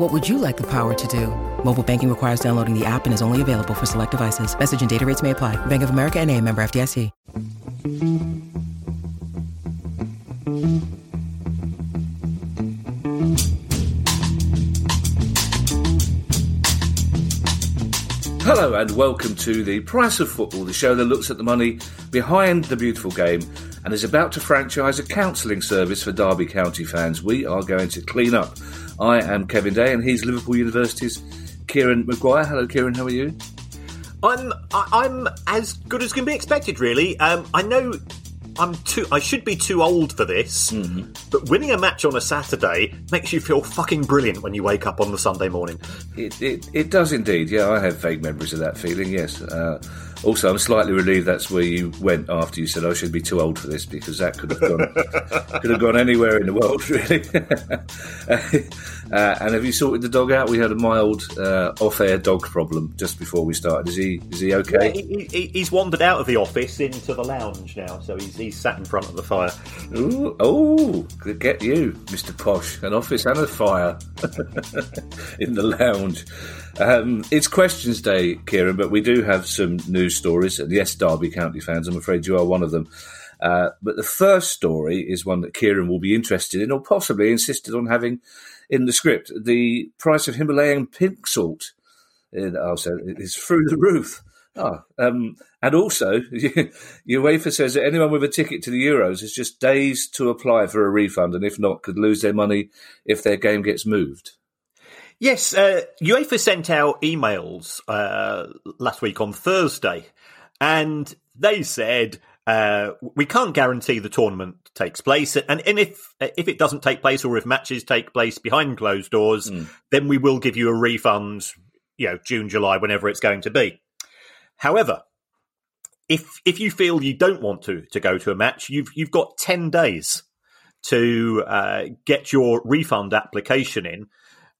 What would you like the power to do? Mobile banking requires downloading the app and is only available for select devices. Message and data rates may apply. Bank of America and a member FDIC. Hello and welcome to the Price of Football, the show that looks at the money behind the beautiful game and is about to franchise a counselling service for Derby County fans. We are going to clean up. I am Kevin Day and he's Liverpool University's Kieran Maguire. Hello, Kieran. How are you? I'm I'm as good as can be expected, really. Um, I know I'm too. I should be too old for this, but winning a match on a Saturday makes you feel fucking brilliant when you wake up on the Sunday morning. It, it, it does indeed. Yeah, I have vague memories of that feeling. Yes. Uh, also, I'm slightly relieved that's where you went after you said I should be too old for this because that could have gone could have gone anywhere in the world, really. uh, and have you sorted the dog out? We had a mild uh, off-air dog problem just before we started. Is he is he okay? He, he, he's wandered out of the office into the lounge now, so he's he's sat in front of the fire. Ooh, oh, get you, Mr. Posh, an office and a fire in the lounge. Um, it's questions day, Kieran, but we do have some news stories. And yes, Derby County fans, I'm afraid you are one of them. Uh, but the first story is one that Kieran will be interested in, or possibly insisted on having in the script. The price of Himalayan pink salt uh, also is through the roof. Oh, um, and also, UEFA says that anyone with a ticket to the Euros has just days to apply for a refund, and if not, could lose their money if their game gets moved. Yes, uh, UEFA sent out emails uh, last week on Thursday, and they said uh, we can't guarantee the tournament takes place, and, and if if it doesn't take place, or if matches take place behind closed doors, then we will give you a refund. You know, June, July, whenever it's going to be. However, if if you feel you don't want to to go to a match, you've you've got ten days to uh, get your refund application in.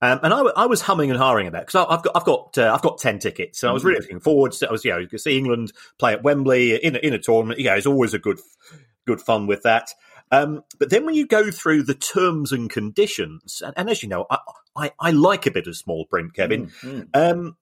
Um, and I was humming and hawing about because I've got I've got uh, I've got ten tickets, and I was really looking forward to. I was you know you can see England play at Wembley in a, in a tournament. You know, it's always a good good fun with that. Um, but then when you go through the terms and conditions, and, and as you know, I, I, I like a bit of small print, Kevin. Um,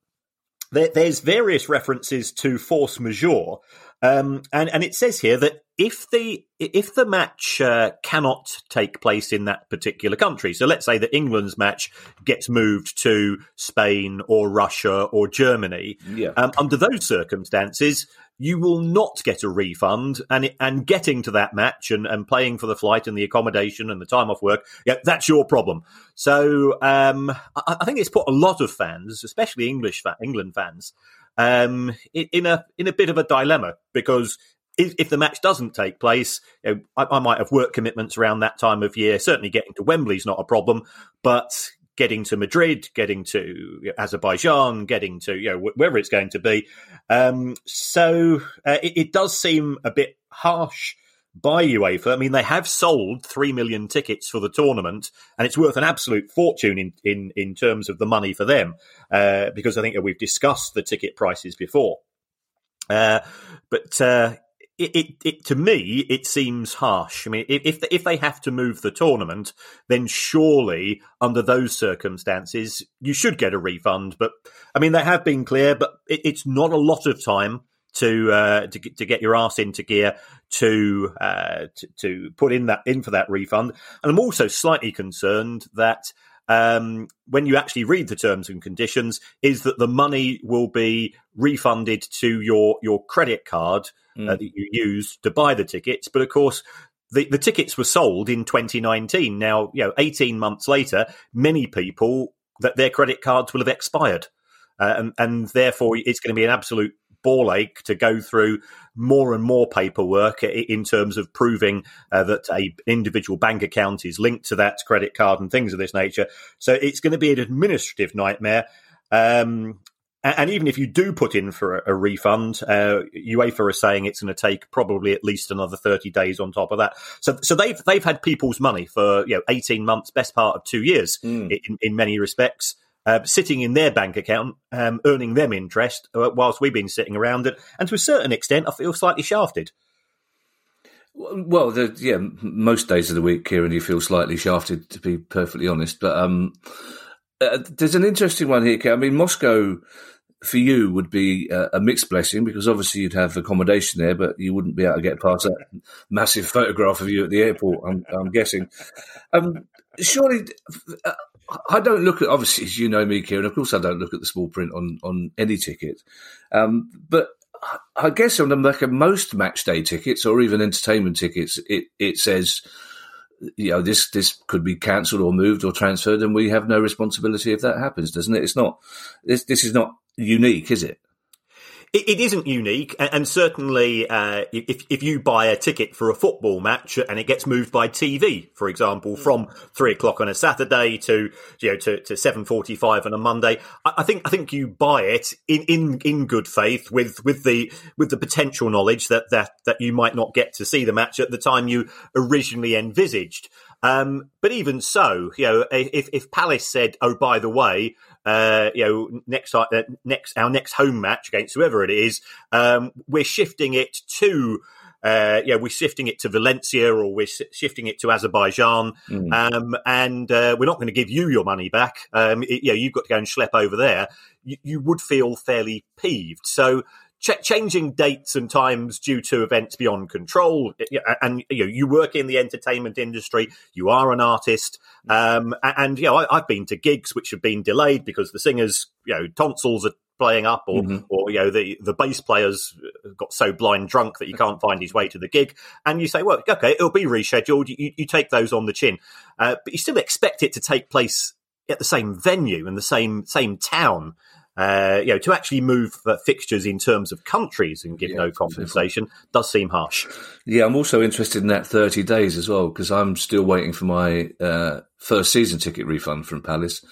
there, there's various references to force majeure, um, and and it says here that if the if the match uh, cannot take place in that particular country, so let's say that England's match gets moved to Spain or Russia or Germany, Yeah. um, under those circumstances, you will not get a refund, and it, and getting to that match and, and paying for the flight and the accommodation and the time off work, yeah, that's your problem. So um, I, I think it's put a lot of fans, especially English England fans, um, in, in a in a bit of a dilemma because if, if the match doesn't take place, you know, I, I might have work commitments around that time of year. Certainly, getting to Wembley's not a problem, but getting to Madrid, getting to Azerbaijan, getting to you know wh- wherever it's going to be. Um, so uh, it, it does seem a bit harsh by UEFA. I mean, they have sold three million tickets for the tournament, and it's worth an absolute fortune in in, in terms of the money for them, uh, because I think we've discussed the ticket prices before. Uh, but uh, it, it, to me, it seems harsh. I mean, if if they have to move the tournament, then surely under those circumstances you should get a refund. But I mean, they have been clear, but it, it's not a lot of time to uh, to to get your ass into gear to, uh, to to put in that in for that refund. And I'm also slightly concerned that um, when you actually read the terms and conditions, is that the money will be refunded to your your credit card uh, that you used to buy the tickets. But of course, the, the tickets were sold in 2019. Now, you know, 18 months later, many people that their credit cards will have expired. Uh, and, and therefore, it's going to be an absolute ball ache to go through more and more paperwork in terms of proving uh, that a individual bank account is linked to that credit card and things of this nature. So it's going to be an administrative nightmare. Um, and even if you do put in for a, refund, uh, UEFA are saying it's going to take probably at least another thirty days on top of that. So, so they've they've had people's money for you know eighteen months, best part of two years mm. in, in many respects. Uh, sitting in their bank account, um, earning them interest, uh, whilst we've been sitting around it, and to a certain extent, I feel slightly shafted. Well, the, yeah, most days of the week, Kieran, you feel slightly shafted, to be perfectly honest. But um, uh, there's an interesting one here. I mean, Moscow for you would be a, a, mixed blessing because obviously you'd have accommodation there, but you wouldn't be able to get past that massive photograph of you at the airport. I'm, I'm guessing. Um, surely, uh, I don't look at obviously as you know me, Kieran. Of course, I don't look at the small print on on any ticket, um, but. I guess on the back of most match day tickets or even entertainment tickets, it, it says you know this this could be cancelled or moved or transferred, and we have no responsibility if that happens, doesn't it? It's not this this is not unique, is it? It, it isn't unique, and, certainly uh, if if you buy a ticket for a football match and it gets moved by TV, for example, hmm. from three o'clock on a Saturday to you know to, to seven forty five on a Monday, I, I, think I think you buy it in, in in good faith with with the with the potential knowledge that that that you might not get to see the match at the time you originally envisaged. Um, but even so, you know, if, if Palace said, "Oh, by the way, uh, you know, next uh, next our next home match against whoever it is, um, we're shifting it to." Uh, yeah, we're shifting it to Valencia or we're shifting it to Azerbaijan, mm. um, and uh, we're not going to give you your money back. Um, it, you know, you've got to go and schlep over there. You, you would feel fairly peeved. So ch- changing dates and times due to events beyond control. And you know, you work in the entertainment industry. You are an artist, um, and you know, I, have been to gigs which have been delayed because the singers, you know, tonsils are playing up or mm-hmm. or you know the the bass players got so blind drunk that he can't find his way to the gig and you say well okay it'll be rescheduled you, you take those on the chin uh, but you still expect it to take place at the same venue in the same same town uh, you know, to actually move fixtures in terms of countries and give yeah, no compensation does seem harsh. Yeah, I'm also interested in that 30 days as well because I'm still waiting for my uh, first season ticket refund from Palace,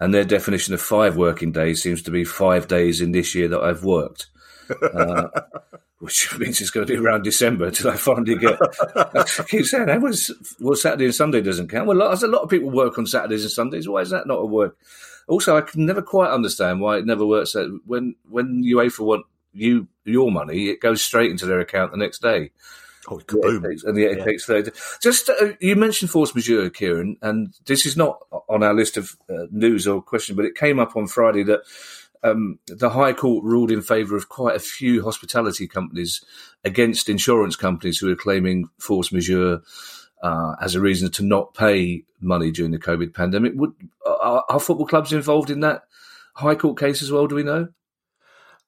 and their definition of five working days seems to be five days in this year that I've worked. Uh, which means it's going to be around December until I finally get. I keep saying that was well, Saturday and Sunday doesn't count. Well, a lot of people work on Saturdays and Sundays. Why is that not a work? Also, I can never quite understand why it never works. That when when UEFA want you your money, it goes straight into their account the next day. Oh, kaboom! Yeah, and yet it yeah. takes thirty. Just uh, you mentioned force majeure, Kieran, and this is not on our list of uh, news or question, but it came up on Friday that um, the High Court ruled in favour of quite a few hospitality companies against insurance companies who are claiming force majeure uh, as a reason to not pay money during the COVID pandemic. Would are, are football clubs involved in that high court case as well? Do we know?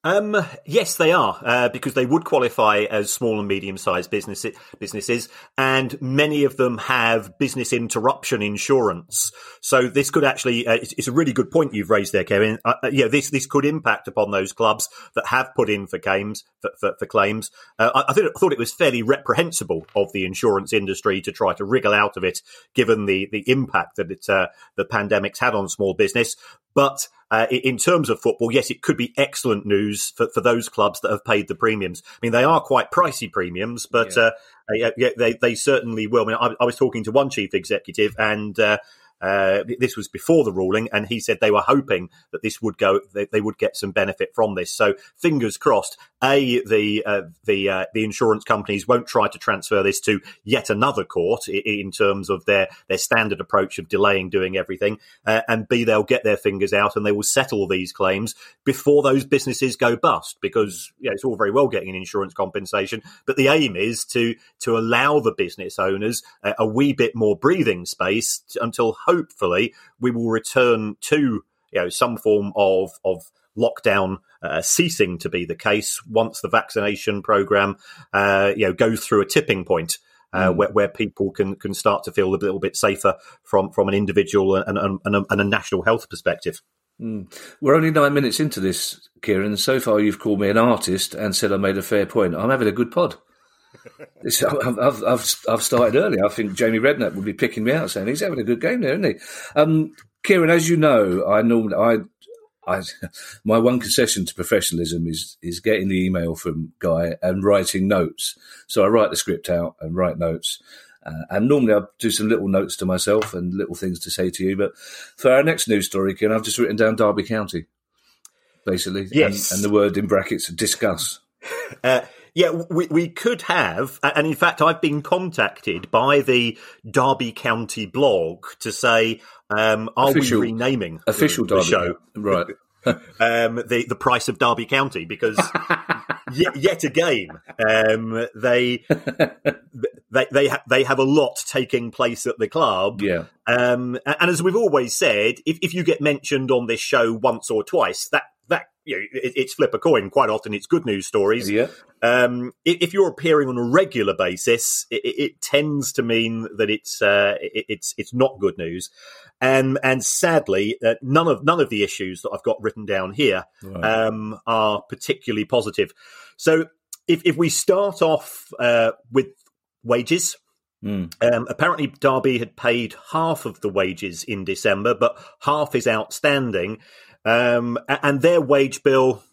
Um, yes, they are, uh, because they would qualify as small and medium sized business, businesses, and many of them have business interruption insurance. So this could actually, uh, it's, it's, a really good point you've raised there, Kevin. Uh, uh yeah, this, this could impact upon those clubs that have put in for claims, for, for, for claims. Uh, I, I, I thought it was fairly reprehensible of the insurance industry to try to wriggle out of it, given the, the impact that it, uh, the pandemic's had on small business. But uh, in terms of football, yes, it could be excellent news for, for those clubs that have paid the premiums. I mean, they are quite pricey premiums, but yeah. uh, yeah, they, they certainly will. I mean, I, I, was talking to one chief executive and uh, uh, this was before the ruling, and he said they were hoping that this would go, they, they would get some benefit from this. So fingers crossed. A the uh, the uh, the insurance companies won't try to transfer this to yet another court in, in terms of their their standard approach of delaying doing everything, uh, and B they'll get their fingers out and they will settle these claims before those businesses go bust. Because yeah, it's all very well getting an insurance compensation, but the aim is to to allow the business owners a, a wee bit more breathing space until hopefully we will return to you know some form of of lockdown uh, ceasing to be the case once the vaccination program uh, you know goes through a tipping point. uh, mm. where, where people can can start to feel a little bit safer from from an individual and, and, and, a, and a national health perspective. Mm. We're only nine minutes into this, Kieran. So far, you've called me an artist and said I made a fair point. I'm having a good pod. I've, I've, I've, I've, started early. I think Jamie Redknapp would be picking me out saying he's having a good game there, isn't he? Um, Kieran, as you know, I normally I I, my one concession to professionalism is is getting the email from Guy and writing notes. So I write the script out and write notes. Uh, and normally I do some little notes to myself and little things to say to you. But for our next news story, Ken, I've just written down Derby County, basically. Yes. And, and the word in brackets, discuss. Uh, yeah, we, we could have, and in fact, I've been contacted by the Derby County blog to say, um, are official, we renaming official the, the show? Right. um, the the price of Derby County because yet, yet again um, they they they, ha- they have a lot taking place at the club. Yeah. Um, and as we've always said, if, if you get mentioned on this show once or twice, that that you know, it, it's flip a coin. Quite often, it's good news stories. Yeah. Um, if you're appearing on a regular basis, it, it tends to mean that it's uh, it, it's it's not good news. And and sadly, uh, none of none of the issues that I've got written down here right. um, are particularly positive. So if if we start off uh, with wages. Mm. Um, apparently, Derby had paid half of the wages in December, but half is outstanding. Um, and their wage bill,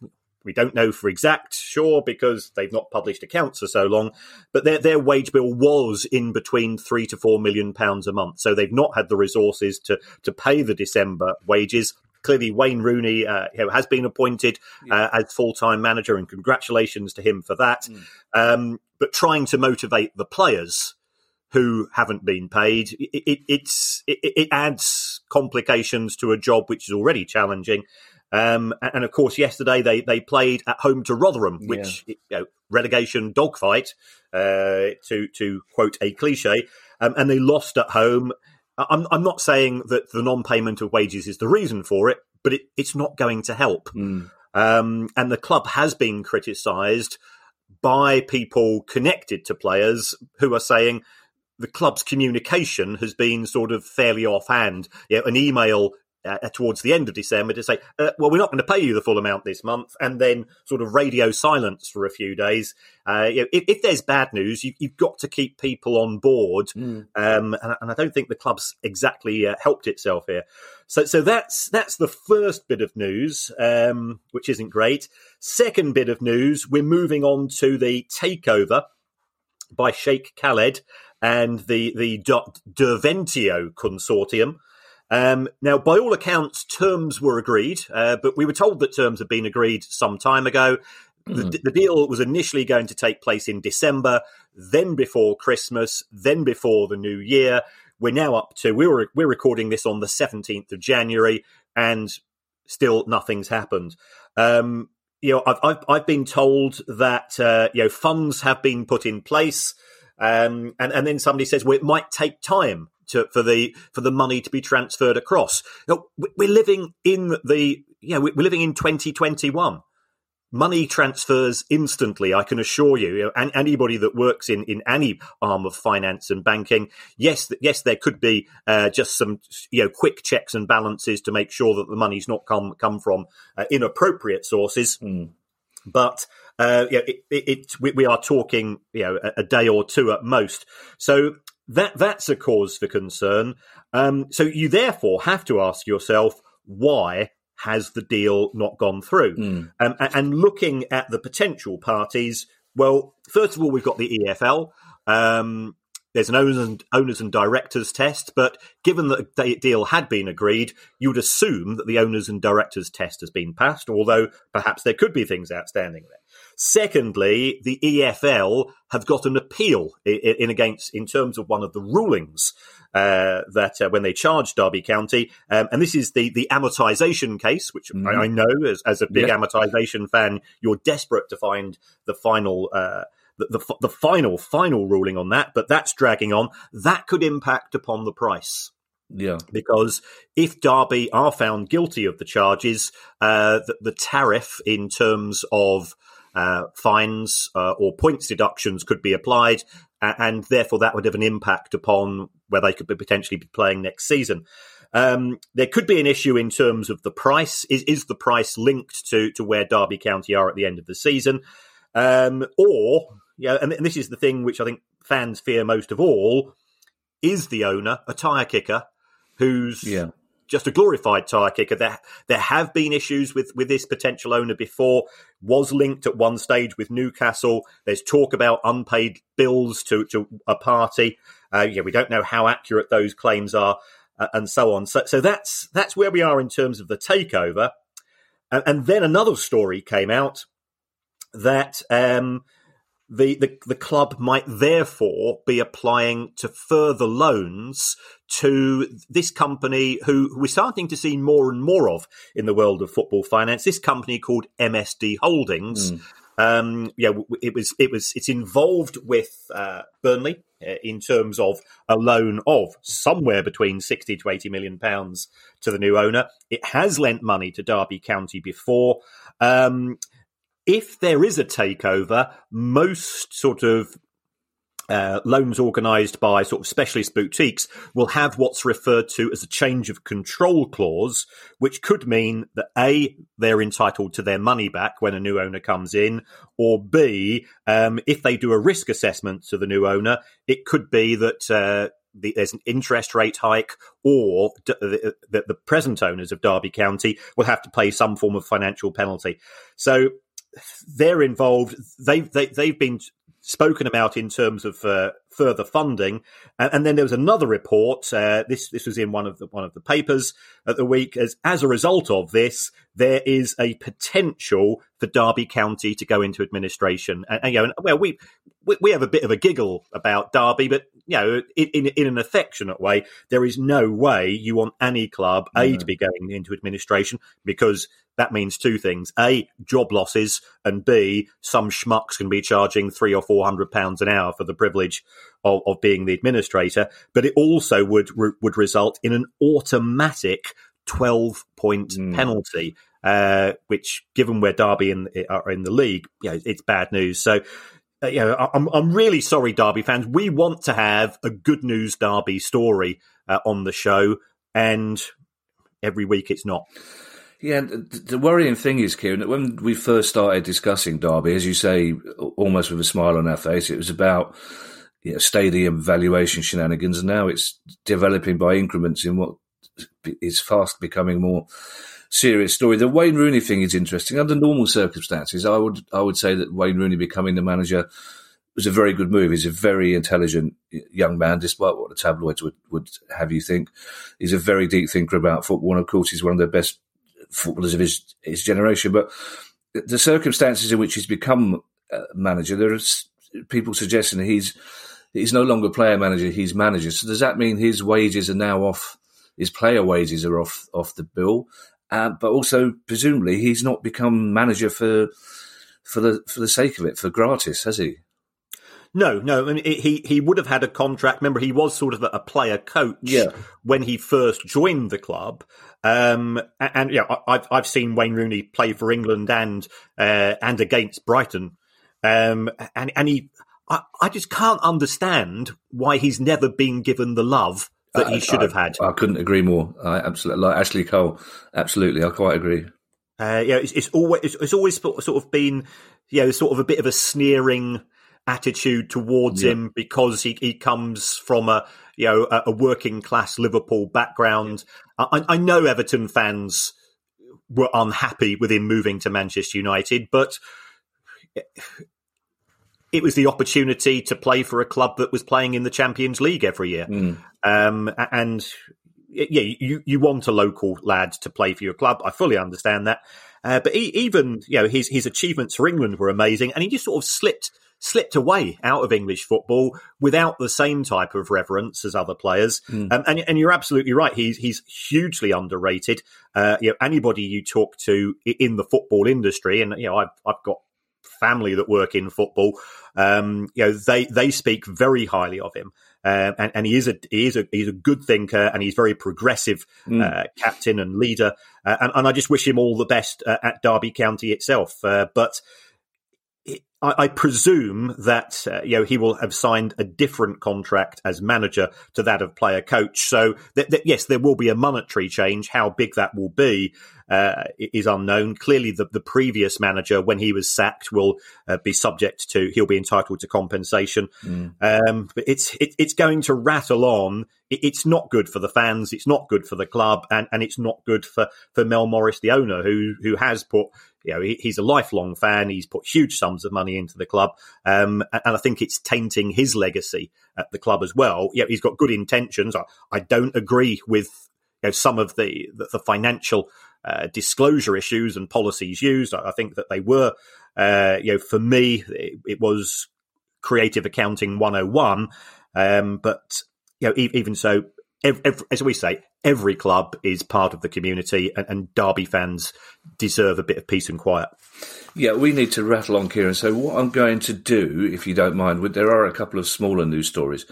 we don't know for exact, sure, because they've not published accounts for so long, but their, their wage bill was in between three to four million pounds a month. So they've not had the resources to, to pay the December wages. Clearly, Wayne Rooney uh, has been appointed uh, as full time manager, and congratulations to him for that. Mm. Um, but trying to motivate the players who haven't been paid, it, it, it's it, it, adds complications to a job which is already challenging. Um, and of course, yesterday they they played at home to Rotherham, which yeah. you know, relegation dogfight, uh, to to quote a cliche, um, and they lost at home. I'm I'm not saying that the non-payment of wages is the reason for it, but it, it's not going to help. Mm. Um, and the club has been criticised by people connected to players who are saying the club's communication has been sort of fairly offhand. You know, an email uh, towards the end of December to say, uh, well, we're not going to pay you the full amount this month, and then sort of radio silence for a few days. Uh, you know, if, if, there's bad news, you, have got to keep people on board, mm. um, and, and, I don't think the club's exactly uh, helped itself here. So, so that's that's the first bit of news, um, which isn't great. Second bit of news, we're moving on to the takeover by Sheikh Khaled and the the Derventio consortium. Um, now, by all accounts, terms were agreed, uh, but we were told that terms had been agreed some time ago. The, hmm. the, deal was initially going to take place in December, then before Christmas, then before the New Year. We're now up to we were we're recording this on the seventeenth of January, and still nothing's happened. Um, you know, I've, I've, I've been told that uh, you know funds have been put in place. Um, and, and then somebody says, well, it might take time to, for the for the money to be transferred across. You know, we're living in the you know, we're living in 2021. Money transfers instantly. I can assure you, you and anybody that works in, in any arm of finance and banking, yes, yes, there could be uh, just some you know quick checks and balances to make sure that the money's not come come from uh, inappropriate sources. Mm. But uh, yeah, it, it, it we, we, are talking, you know, a, a, day or two at most. So that that's a cause for concern. Um, so you therefore have to ask yourself why has the deal not gone through? Mm. Um, and, and, looking at the potential parties, well, first of all, we've got the EFL. Um, there's an owners and, owners and directors test, but given that a deal had been agreed, you would assume that the owners and directors test has been passed, although perhaps there could be things outstanding there. Secondly, the EFL have got an appeal in, in against in terms of one of the rulings uh, that uh, when they charged Derby County, um, and this is the the amortisation case, which mm. I, I, know as, as a big yeah. amortisation fan, you're desperate to find the final. Uh, the, the, the final final ruling on that, but that's dragging on. That could impact upon the price. Yeah. Because if Derby are found guilty of the charges, uh, the, the, tariff in terms of uh, fines uh, or points deductions could be applied. and therefore that would have an impact upon where they could be potentially be playing next season. Um, there could be an issue in terms of the price. Is, is the price linked to, to where Derby County are at the end of the season? Um, or, yeah, and this is the thing which I think fans fear most of all, is the owner a tyre kicker who's yeah. Just a glorified tyre kicker? There, there have been issues with, with this potential owner before, was linked at one stage with Newcastle. There's talk about unpaid bills to, to a party. Uh, yeah, we don't know how accurate those claims are uh, and so on. So, so that's that's where we are in terms of the takeover. And, and then another story came out that um, the, the the club might therefore be applying to further loans to this company who, who we're starting to see more and more of in the world of football finance. This company called MSD Holdings. Mm. Um, yeah, it was it was it's involved with uh, Burnley uh, in terms of a loan of somewhere between 60 to 80 million pounds to the new owner. It has lent money to Derby County before. Um, if there is a takeover, most sort of uh, loans organised by sort of specialist boutiques will have what's referred to as a change of control clause, which could mean that A, they're entitled to their money back when a new owner comes in, or B, um, if they do a risk assessment to the new owner, it could be that uh, the, there's an interest rate hike, or d- the, the, the present owners of Derby County will have to pay some form of financial penalty. So they're involved. They've they, have they have been spoken about in terms of uh, further funding. And, and, then there was another report. Uh, this this was in one of the one of the papers at the week. As as a result of this, there is a potential for Derby County to go into administration. And, and you know, well, we, we, we have a bit of a giggle about Derby, but you know, in, in, in an affectionate way, there is no way you want any club a to be going into administration because that means two things: a job losses, and b some schmucks can be charging three or four hundred pounds an hour for the privilege of, of being the administrator. But it also would would result in an automatic 12 point mm. penalty, uh, which, given where Derby in, are in the league, you know, it's bad news. So, uh, you know, I'm, I'm really sorry, Derby fans. We want to have a good news Derby story uh, on the show, and every week it's not. Yeah, the worrying thing is, Kieran, that when we first started discussing Derby, as you say, almost with a smile on our face, it was about you know, stadium valuation shenanigans, and now it's developing by increments in what is fast becoming more serious story. The Wayne Rooney thing is interesting. Under normal circumstances, I would I would say that Wayne Rooney becoming the manager was a very good move. He's a very intelligent young man, despite what the tabloids would, would have you think. He's a very deep thinker about football, and of course, he's one of the best footballers of his his generation. But the circumstances in which he's become manager, there are people suggesting he's he's no longer player manager; he's manager. So does that mean his wages are now off? His player wages are off off the bill, uh, but also presumably he's not become manager for for the for the sake of it for gratis, has he? No, no. I mean, he he would have had a contract. Remember, he was sort of a player coach yeah. when he first joined the club. Um, and, and yeah, I've I've seen Wayne Rooney play for England and uh, and against Brighton. Um, and and he, I, I just can't understand why he's never been given the love that he should I, have had. I, couldn't agree more. I absolutely like Ashley Cole. Absolutely, I quite agree. Uh, yeah, it's, it's always it's, it's, always sort of been, you know, sort of a bit of a sneering attitude towards yeah. him because he, he comes from a you know a, a working class Liverpool background. Yeah. I, I know Everton fans were unhappy with him moving to Manchester United, but it was the opportunity to play for a club that was playing in the Champions League every year. Mm. Um, and yeah, you, you want a local lad to play for your club. I fully understand that. Uh, but he, even, you know, his, his achievements for England were amazing and he just sort of slipped, slipped away out of English football without the same type of reverence as other players. Mm. Um, and, and you're absolutely right. He's, he's hugely underrated. Uh, you know, anybody you talk to in the football industry, and, you know, I've, I've got family that work in football, um, you know, they they speak very highly of him, uh, and, and he is a he is a he's a good thinker, and he's very progressive mm. uh, captain and leader, uh, and, and, I just wish him all the best uh, at Derby County itself. Uh, but I, I presume that uh, you know he will have signed a different contract as manager to that of player coach. So th- th- yes, there will be a monetary change. How big that will be uh, is unknown. Clearly, the, the previous manager, when he was sacked, will uh, be subject to he'll be entitled to compensation. Mm. Um, but it's it, it's going to rattle on. It, it's not good for the fans. It's not good for the club, and, and it's not good for, for Mel Morris, the owner, who who has put you know, he, he's a lifelong fan. He's put huge sums of money into the club, um, and I think it's tainting his legacy at the club as well. Yeah, he's got good intentions. I, I don't agree with you know, some of the the, the financial uh, disclosure issues and policies used. I, I think that they were, uh, you know, for me, it, it was creative accounting 101. Um, but you know, even so, every, as we say, every club is part of the community, and, and, Derby fans deserve a bit of peace and quiet. Yeah, we need to rattle on, Kieran. So, what I'm going to do, if you don't mind, there are a couple of smaller news stories.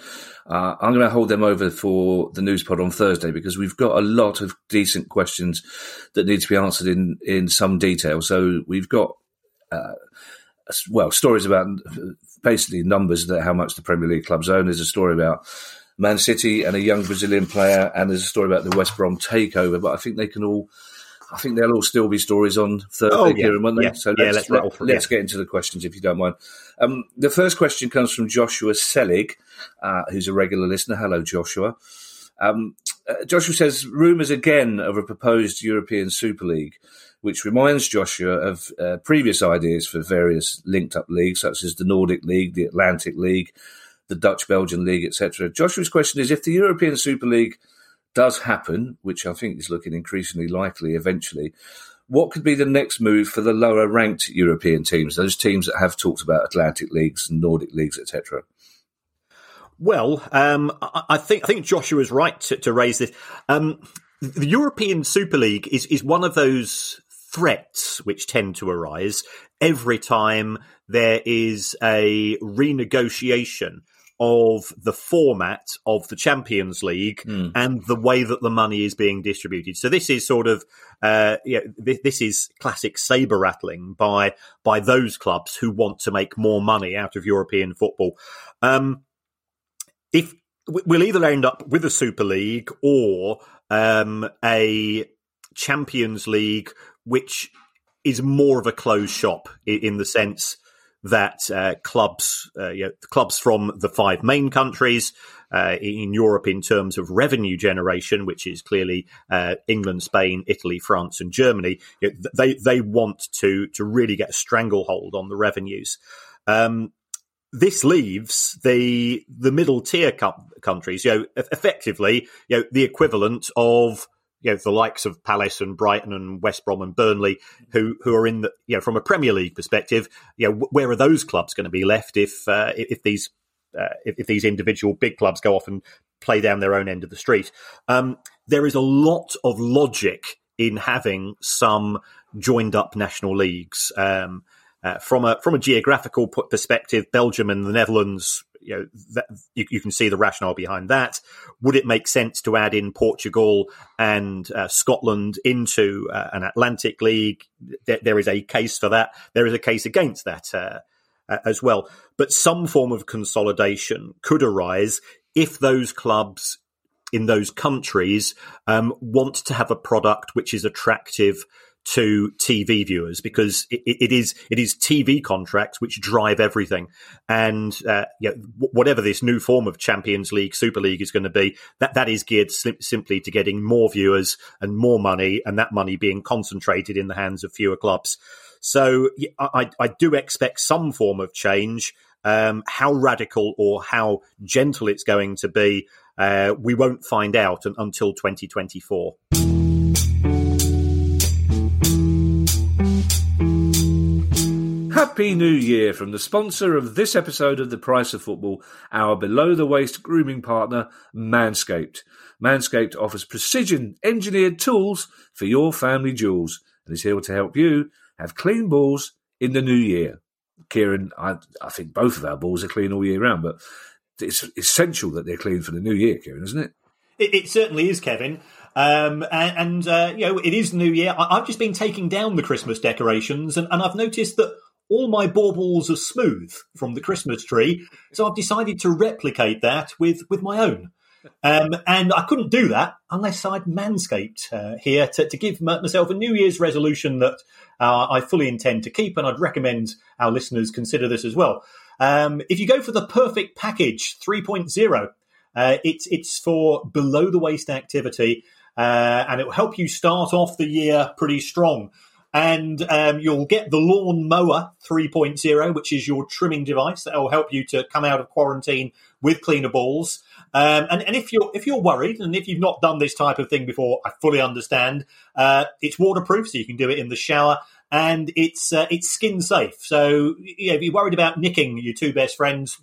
Uh, I'm going to hold them over for the news pod on Thursday because we've got a lot of decent questions that need to be answered in in some detail. So, we've got. Uh, well, stories about basically numbers that how much the Premier League clubs own. There's a story about Man City and a young Brazilian player, and there's a story about the West Brom takeover. But I think they can all, I think they'll all still be stories on Thursday, oh, yeah. Kieran, won't they? Yeah. So let's, yeah, let's, let, us get into the questions if you don't mind. Um, the first question comes from Joshua Selig, uh, who's a regular listener. Hello, Joshua. Um, uh, Joshua says rumours again of a proposed European Super League, which reminds Joshua of uh, previous ideas for various linked up leagues, such as the Nordic League, the Atlantic League the Dutch Belgian League, etc. Joshua's question is if the European Super League does happen, which I think is looking increasingly likely eventually, what could be the next move for the lower ranked European teams, those teams that have talked about Atlantic leagues and Nordic leagues, etc.? Well, um, I think I think Joshua is right to, to raise this. Um, the European Super League is is one of those threats which tend to arise every time there is a renegotiation of the format of the Champions League mm. and the way that the money is being distributed. So this is sort of, uh, yeah, this, this is classic saber rattling by by those clubs who want to make more money out of European football. Um, if we'll either end up with a Super League or um, a Champions League, which is more of a closed shop in, in the sense that uh, clubs, uh, you know, clubs from the five main countries uh, in Europe, in terms of revenue generation, which is clearly uh, England, Spain, Italy, France, and Germany, you know, they they want to to really get a stranglehold on the revenues. Um, this leaves the the middle tier countries, you know, effectively, you know, the equivalent of you know the likes of Palace and Brighton and West Brom and Burnley, who who are in the you know from a Premier League perspective, you know where are those clubs going to be left if uh, if these uh, if, if, these individual big clubs go off and play down their own end of the street? Um, there is a lot of logic in having some joined up national leagues. Um, uh, from a from a geographical perspective, Belgium and the Netherlands you know that, you, you, can see the rationale behind that. Would it make sense to add in Portugal and uh, Scotland into uh, an Atlantic League? There, there is a case for that. There is a case against that uh, as well. But some form of consolidation could arise if those clubs in those countries um, want to have a product which is attractive to TV viewers because it, it is it is TV contracts which drive everything, and uh, yeah, whatever this new form of Champions League, Super League is going to be, that that is geared sim- simply to getting more viewers and more money, and that money being concentrated in the hands of fewer clubs. So I, I do expect some form of change. Um, how radical or how gentle it's going to be, uh, we won't find out until 2024. Happy New Year from the sponsor of this episode of The Price of Football, our below the waist grooming partner, Manscaped. Manscaped offers precision engineered tools for your family jewels and is here to help you have clean balls in the new year. Kieran, I, I think both of our balls are clean all year round, but it's essential that they're clean for the new year, Kieran, isn't it? It, it certainly is, Kevin. Um, and, and uh, you know, it is New Year. I, have just been taking down the Christmas decorations, and, and I've noticed that all my baubles are smooth from the Christmas tree, so I've decided to replicate that with with my own. Um, and I couldn't do that unless I'd manscaped uh, here to, to, give myself a New Year's resolution that uh, I fully intend to keep, and I'd recommend our listeners consider this as well. Um, if you go for the perfect package 3.0, uh, it's it's for below the waist activity, uh, and it will help you start off the year pretty strong. And um, you'll get the Lawn Mower 3.0, which is your trimming device that will help you to come out of quarantine with cleaner balls. Um, and, and if you're if you're worried, and if you've not done this type of thing before, I fully understand. Uh, it's waterproof, so you can do it in the shower, and it's uh, it's skin safe. So if you're worried about nicking your two best friends,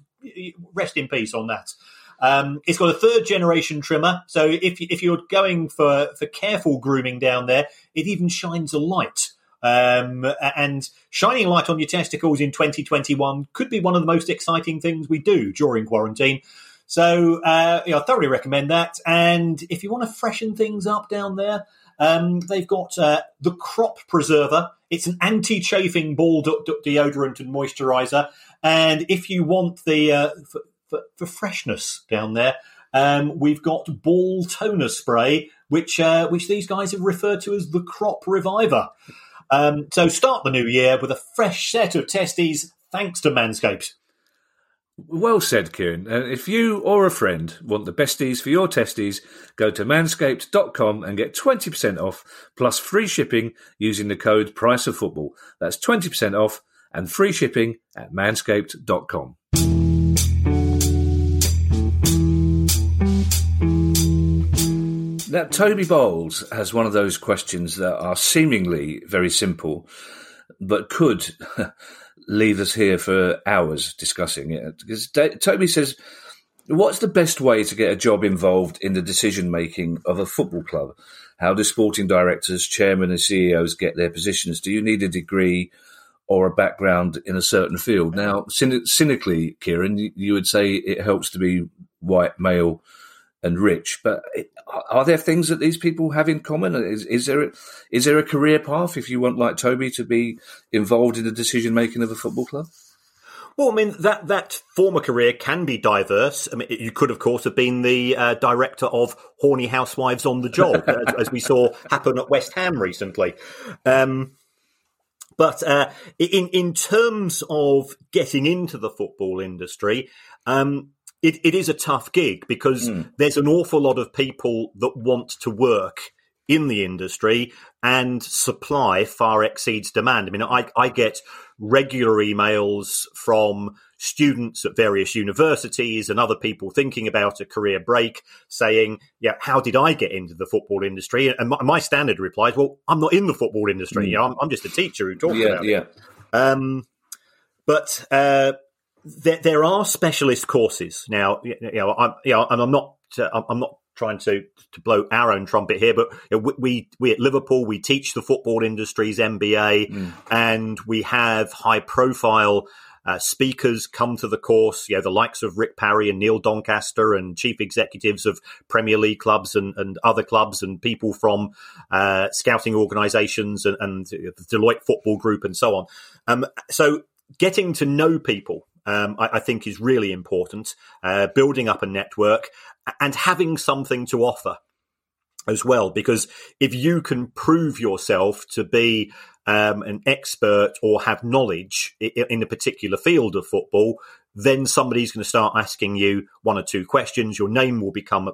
rest in peace on that. Um, it's got a third generation trimmer, so if if you're going for for careful grooming down there, it even shines a light. Um, and shining light on your testicles in 2021 could be one of the most exciting things we do during quarantine. So, uh, know, I thoroughly recommend that. And if you want to freshen things up down there, um, they've got uh, the Crop Preserver. It's an anti-chafing ball deodorant and moisturizer. And if you want the uh, for, for, for, freshness down there, um, we've got Ball Toner Spray, which uh, which these guys have referred to as the Crop Reviver. Um, so start the new year with a fresh set of testes, thanks to Manscaped. Well said, Kieran. If you or a friend want the besties for your testes, go to manscaped.com and get 20% off plus free shipping using the code Price of Football. That's 20% off and free shipping at manscaped.com. Now, Toby Bowles has one of those questions that are seemingly very simple, but could leave us here for hours discussing it. Because Toby says, What's the best way to get a job involved in the decision making of a football club? How do sporting directors, chairmen, and CEOs get their positions? Do you need a degree or a background in a certain field? Now, cynically, Kieran, you would say it helps to be white, male, and rich. But are there things that these people have in common? Is, is there a, is there a career path if you want, like Toby, to be involved in the decision making of a football club? Well, I mean that that former career can be diverse. I mean, you could, of course, have been the uh, director of Horny Housewives on the Job, as, as, we saw happen at West Ham recently. Um, but uh, in in terms of getting into the football industry, um, it, it is a tough gig because mm. there's an awful lot of people that want to work in the industry and supply far exceeds demand. I mean, I, I get regular emails from students at various universities and other people thinking about a career break saying, yeah, how did I get into the football industry? And my, my standard reply is, well, I'm not in the football industry. Mm. You know, I'm, I'm, just a teacher who talks yeah, about yeah. it. Um, but, uh, there, there are specialist courses now. You know, I'm, you know, and I'm not, uh, I'm not trying to to blow our own trumpet here, but we we at Liverpool we teach the football industry's MBA, mm. and we have high profile. Uh, speakers come to the course, you know, the likes of Rick Parry and Neil Doncaster and chief executives of Premier League clubs and, and other clubs and people from uh, scouting organizations and, and the Deloitte Football Group and so on. Um, so getting to know people um, I, I, think is really important. Uh, building up a network and having something to offer as well, because if you can prove yourself to be um, an expert or have knowledge in a particular field of football, then somebody's going to start asking you one or two questions. Your name will become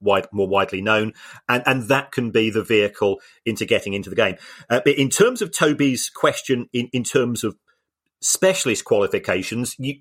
wide, more widely known, and and that can be the vehicle into getting into the game. Uh, but in terms of Toby's question, in in terms of specialist qualifications, you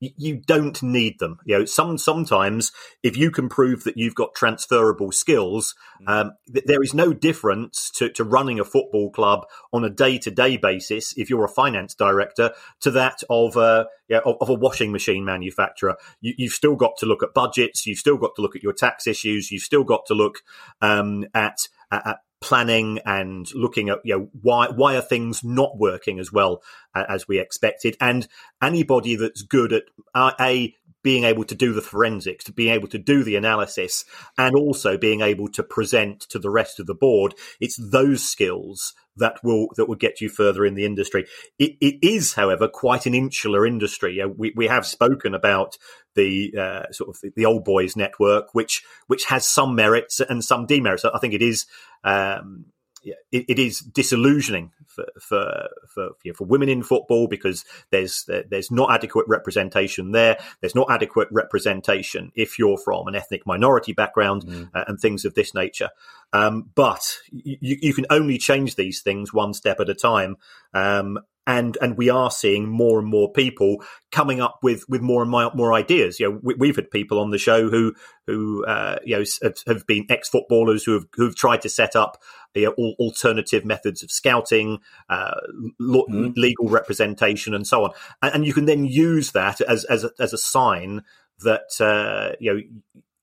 you don't need them. You know, some sometimes if you can prove that you've got transferable skills, mm. um, th- there is no difference to, to running a football club on a day to day basis if you're a finance director to that of a you know, of a washing machine manufacturer. You, have still got to look at budgets. You've still got to look at your tax issues. You've still got to look um, at, at planning and looking at you know why why are things not working as well as we expected? And anybody that's good at uh, a being able to do the forensics, to being able to do the analysis, and also being able to present to the rest of the board. It's those skills that will that will get you further in the industry. It, it is, however, quite an insular industry. We we have spoken about the uh, sort of the, the, old boys network, which which has some merits and some demerits. I think it is. Um, it, it is disillusioning for for for, you know, for women in football because there's there's not adequate representation there. There's not adequate representation if you're from an ethnic minority background mm. uh, and things of this nature. Um, but you, you, can only change these things one step at a time. Um, and and we are seeing more and more people coming up with with more and more, more ideas. You know, we, have had people on the show who who uh, you know have, have been ex footballers who have who've tried to set up you know, alternative methods of scouting, uh, lo- mm. legal representation, and so on. And, and, you can then use that as as a, as a sign that uh, you know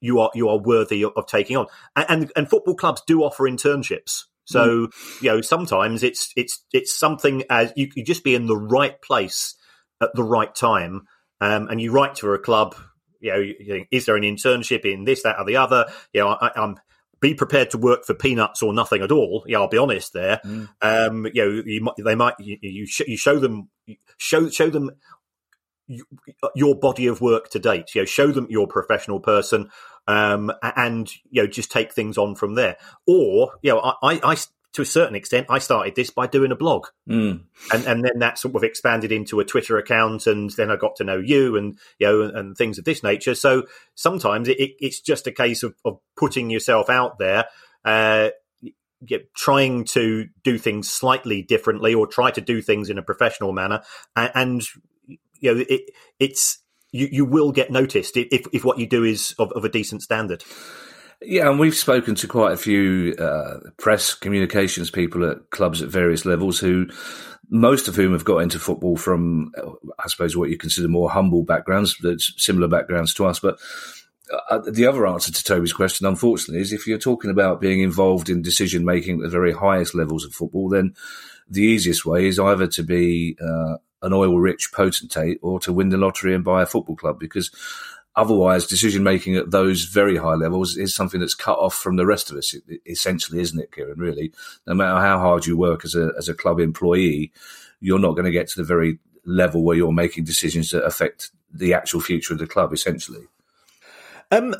you are you are worthy of, of taking on. And, and, and football clubs do offer internships. So mm. you know sometimes it's it's it's something as you could just be in the right place at the right time, um, and you write to a club. You know, you is there an internship in this, that, or the other? You know, I, am be prepared to work for peanuts or nothing at all. Yeah, I'll be honest there. Mm. Um, you know, you, they might you you, sh- you show them show show them your body of work to date. You know, show them you're a professional person, um, and you know, just take things on from there. Or you know, I, I to a certain extent, I started this by doing a blog, mm. and and then that sort of expanded into a Twitter account, and then I got to know you, and you know, and, and things of this nature. So sometimes it, it, it's just a case of, of putting yourself out there. Uh, trying to do things slightly differently or try to do things in a professional manner and, and you know, it, it's you, you will get noticed if, if what you do is of, of a decent standard. Yeah, and we've spoken to quite a few uh, press communications people at clubs at various levels who, most of whom have got into football from, I suppose, what you consider more humble backgrounds, similar backgrounds to us. But uh, the other answer to Toby's question, unfortunately, is if you're talking about being involved in decision making at the very highest levels of football, then the easiest way is either to be uh, an oil rich potentate or to win the lottery and buy a football club because otherwise decision making at those very high levels is something that's cut off from the rest of us essentially isn't it kieran really no matter how hard you work as a as a club employee you're not going to get to the very level where you're making decisions that affect the actual future of the club essentially um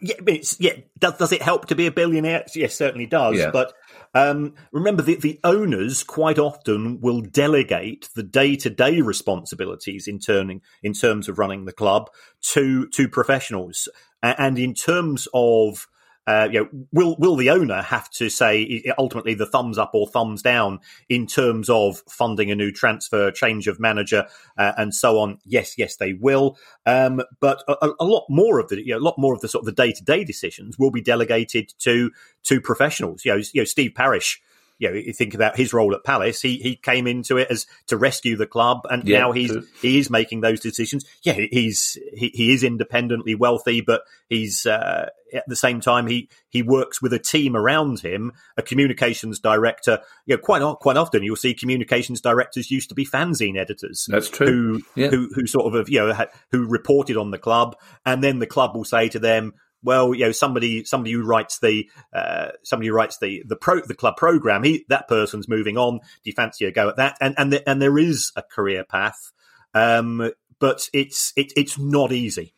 yeah, yeah. Does, does it help to be a billionaire? Yes, certainly does. Yeah. But um, remember, the, the owners quite often will delegate the day to day responsibilities in, turning, in terms of running the club to to professionals, and in terms of uh, you know, will will the owner have to say ultimately the thumbs up or thumbs down in terms of funding a new transfer, change of manager, uh, and so on? Yes, yes, they will. Um, but a, a, lot more of the you know, a lot more of the sort of the day to day decisions will be delegated to to professionals. You know, you know, Steve Parish you know, you think about his role at Palace, he he came into it as to rescue the club, and yeah, now he's he is making those decisions. Yeah, he's he, he is independently wealthy, but he's uh, at the same time he he works with a team around him, a communications director. You know, quite quite often you'll see communications directors used to be fanzine editors. That's true. Who yeah. who who sort of you know who reported on the club, and then the club will say to them well, you know, somebody somebody who writes the uh, somebody who writes the the pro the club program, he that person's moving on. Do you fancy a go at that? And and the, and there is a career path, um, but it's it, it's not easy.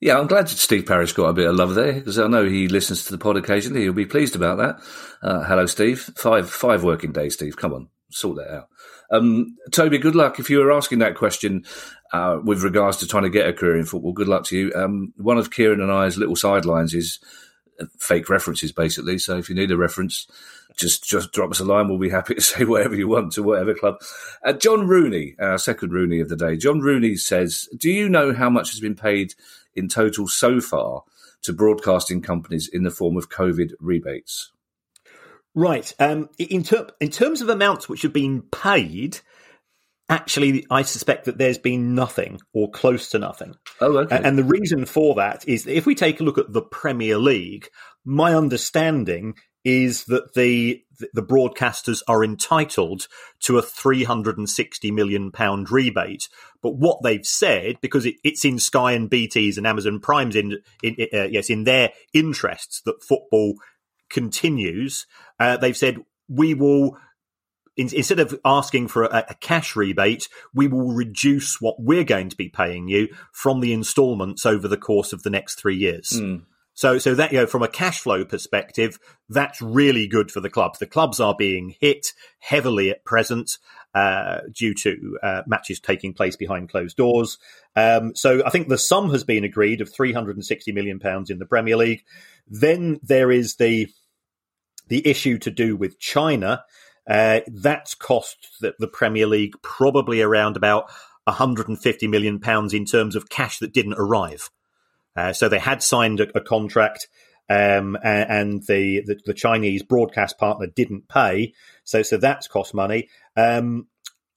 Yeah, I'm glad Steve Parish got a bit of love there because I know he listens to the pod occasionally. He'll be pleased about that. Uh, hello, Steve. Five five working days, Steve. Come on, sort that out. Um, Toby, good luck. If you were asking that question uh, with regards to trying to get a career in football, good luck to you. Um, one of Kieran and I's little sidelines is uh, fake references, basically. So if you need a reference, just just drop us a line. We'll be happy to say whatever you want to whatever club. Uh, John Rooney, our second Rooney of the day. John Rooney says, "Do you know how much has been paid in total so far to broadcasting companies in the form of COVID rebates?" Right. Um, in, ter- in terms of amounts which have been paid, actually, I suspect that there's been nothing or close to nothing. Oh, okay. And the reason for that is that if we take a look at the Premier League, my understanding is that the the broadcasters are entitled to a 360 million pound rebate. But what they've said, because it, it's in Sky and BT's and Amazon Prime's in, in uh, yes in their interests that football continues, uh, they've said we will instead of asking for a, a, cash rebate, we will reduce what we're going to be paying you from the instalments over the course of the next three years. Mm. So, so that you know, from a cash flow perspective, that's really good for the clubs. The clubs are being hit heavily at present uh, due to uh, matches taking place behind closed doors. Um, so, I think the sum has been agreed of 360 million pounds in the Premier League. Then there is the the issue to do with China. Uh, that's cost the, the Premier League probably around about 150 million pounds in terms of cash that didn't arrive. Uh, so they had signed a, a contract, um, and, and the, the, the Chinese broadcast partner didn't pay. So so that's cost money. Um,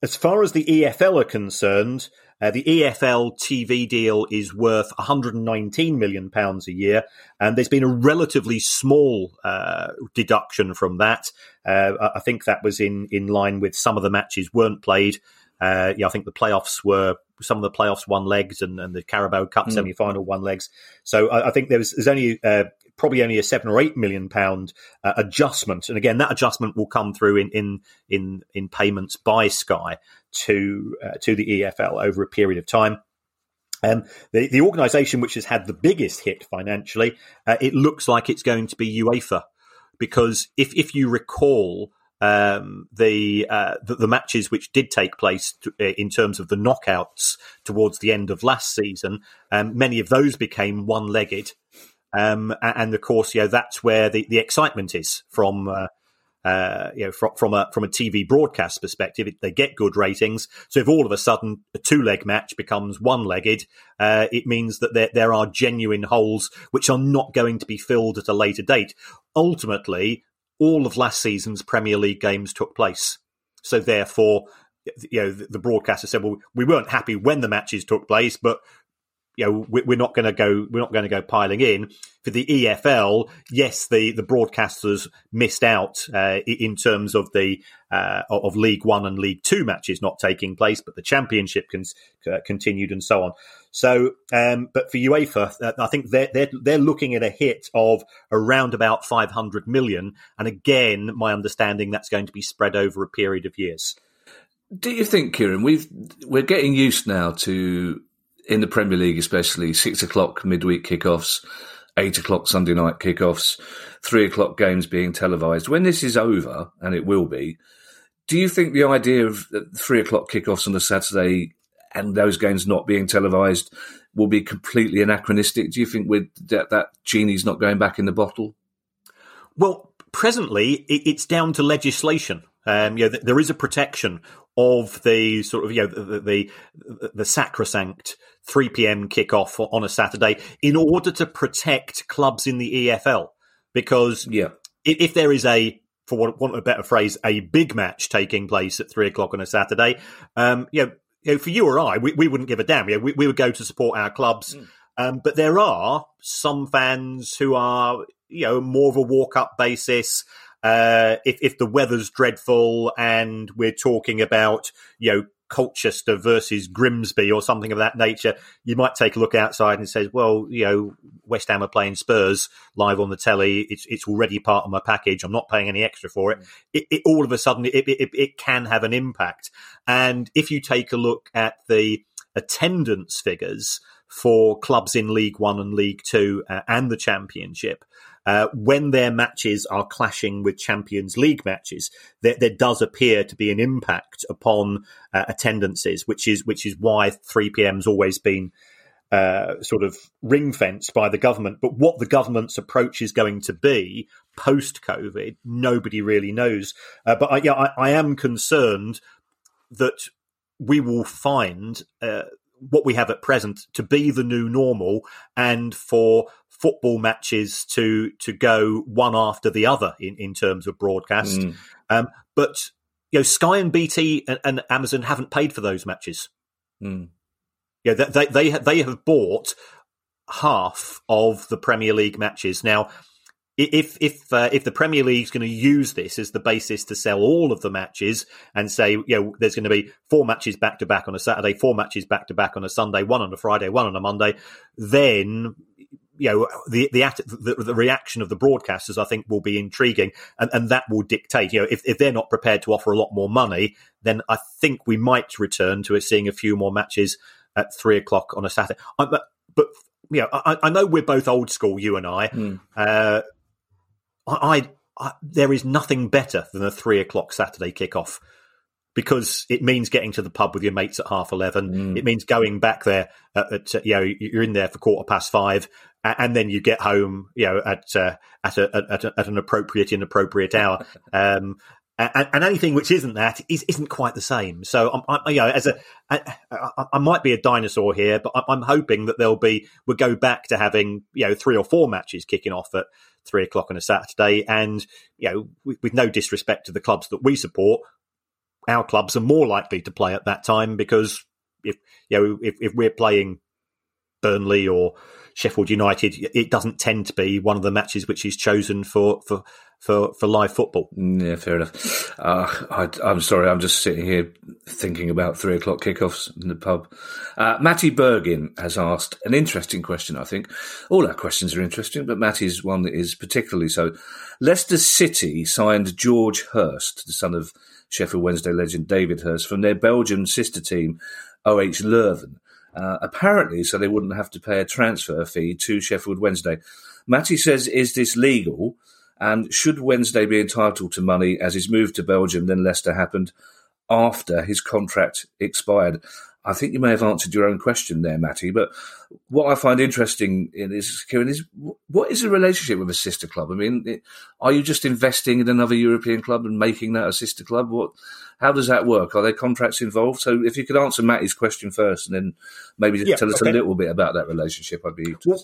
as far as the EFL are concerned, uh, the EFL TV deal is worth 119 million pounds a year, and there's been a relatively small uh, deduction from that. Uh, I think that was in in line with some of the matches weren't played. Uh, yeah, I think the playoffs were some of the playoffs won legs, and, and the Carabao Cup mm. semi final won legs. So I, I think there was there's only uh, probably only a seven or eight million pound uh, adjustment, and again that adjustment will come through in in in, in payments by Sky to uh, to the EFL over a period of time. Um, the, the organisation which has had the biggest hit financially, uh, it looks like it's going to be UEFA, because if if you recall, um, the, uh, the, the matches which did take place to, uh, in terms of the knockouts towards the end of last season, um, many of those became one-legged, um, and, of course, you know that's where the, the excitement is from. Uh, uh, you know, from, from a from a TV broadcast perspective, they get good ratings. So if all of a sudden a two leg match becomes one legged, uh, it means that there there are genuine holes which are not going to be filled at a later date. Ultimately, all of last season's Premier League games took place. So therefore, you know, the broadcaster said, "Well, we weren't happy when the matches took place, but you know, we're not going to go, we're not going to go piling in for the EFL. Yes, the the broadcasters missed out uh, in terms of the uh, of League One and League Two matches not taking place, but the Championship uh, continued and so on. So, um, but for UEFA, uh, I think they're, they're they're looking at a hit of around about 500 million, and again, my understanding that's going to be spread over a period of years. Do you think, Kieran, we've we're getting used now to in the Premier League, especially six o'clock midweek kickoffs, eight o'clock Sunday night kickoffs, three o'clock games being televised. When this is over, and it will be, do you think the idea of three o'clock kickoffs on a Saturday and those games not being televised will be completely anachronistic? Do you think with that, that genie's not going back in the bottle? Well, presently it's down to legislation. Um, you know, there is a protection of the sort of you know the the, the sacrosanct 3 p.m. kickoff on a Saturday in order to protect clubs in the EFL because yeah. if, there is a for want of a better phrase, a big match taking place at three o'clock on a Saturday, um, you know, you know, for you or I, we, we wouldn't give a damn. You know, we, we would go to support our clubs. Mm. Um, but there are some fans who are, you know, more of a walk up basis. Uh, if, if the weather's dreadful and we're talking about, you know, Colchester versus Grimsby or something of that nature, you might take a look outside and say, well, you know, West Ham are playing Spurs live on the telly. It's it's already part of my package. I'm not paying any extra for it. It, it all of a sudden, it, it, it can have an impact. And if you take a look at the attendance figures for clubs in League One and League Two uh, and the Championship, uh, when their matches are clashing with Champions League matches, there, there does appear to be an impact upon uh, attendances, which is which is why 3 p.m.'s always been uh, sort of ring fenced by the government. But what the government's approach is going to be post COVID, nobody really knows. Uh, but I, yeah, I, I, am concerned that we will find uh, what we have at present to be the new normal and for football matches to to go one after the other in, in terms of broadcast. Mm. Um, but you know, Sky and BT and, and, Amazon haven't paid for those matches. Mm. Yeah, they they they have bought half of the Premier League matches now. if if uh, if the Premier League's going to use this as the basis to sell all of the matches and say, you know, there's going to be four matches back to back on a Saturday, four matches back to back on a Sunday, one on a Friday, one on a Monday, then you know the, the the the, reaction of the broadcasters I think will be intriguing and, and that will dictate you know if, if they're not prepared to offer a lot more money then I think we might return to seeing a few more matches at three o'clock on a Saturday but, but you know I, I, know we're both old school you and I mm. uh, I, I, there is nothing better than a three o'clock Saturday kickoff because it means getting to the pub with your mates at half eleven. Mm. It means going back there at, at, you know you're in there for quarter past five, and then you get home you know at uh, at, a, at, a, at an appropriate inappropriate hour. Um, and, and, anything which isn't that is, isn't quite the same. So I'm, I, you know, as a, I, I might be a dinosaur here, but I'm hoping that there'll be we'll go back to having you know three or four matches kicking off at three o'clock on a Saturday. And, you know, with, with no disrespect to the clubs that we support, our clubs are more likely to play at that time because if, you know, if, if we're playing Burnley or Sheffield United, it doesn't tend to be one of the matches which is chosen for, for, for, for live football. Yeah, fair enough. Uh, I, am sorry, I'm just sitting here thinking about three o'clock kickoffs in the pub. Uh, Matty Bergin has asked an interesting question, I think. All our questions are interesting, but Matty's one is particularly so. Leicester City signed George Hirst, the son of Sheffield Wednesday legend David Hirst, from their Belgian sister team, OH Leuven. Uh, apparently, so they wouldn't have to pay a transfer fee to Sheffield Wednesday. Matty says, is this legal? And should Wednesday be entitled to money as his move to Belgium, then Leicester happened after his contract expired? I think you may have answered your own question there, Matty. But what I find interesting in this, Kieran, is what is the relationship with a sister club? I mean, are you just investing in another European club and making that a sister club? What, how does that work? Are there contracts involved? So if you could answer Matty's question first, and then maybe yeah, tell us okay. a little bit about that relationship, I'd be. Well,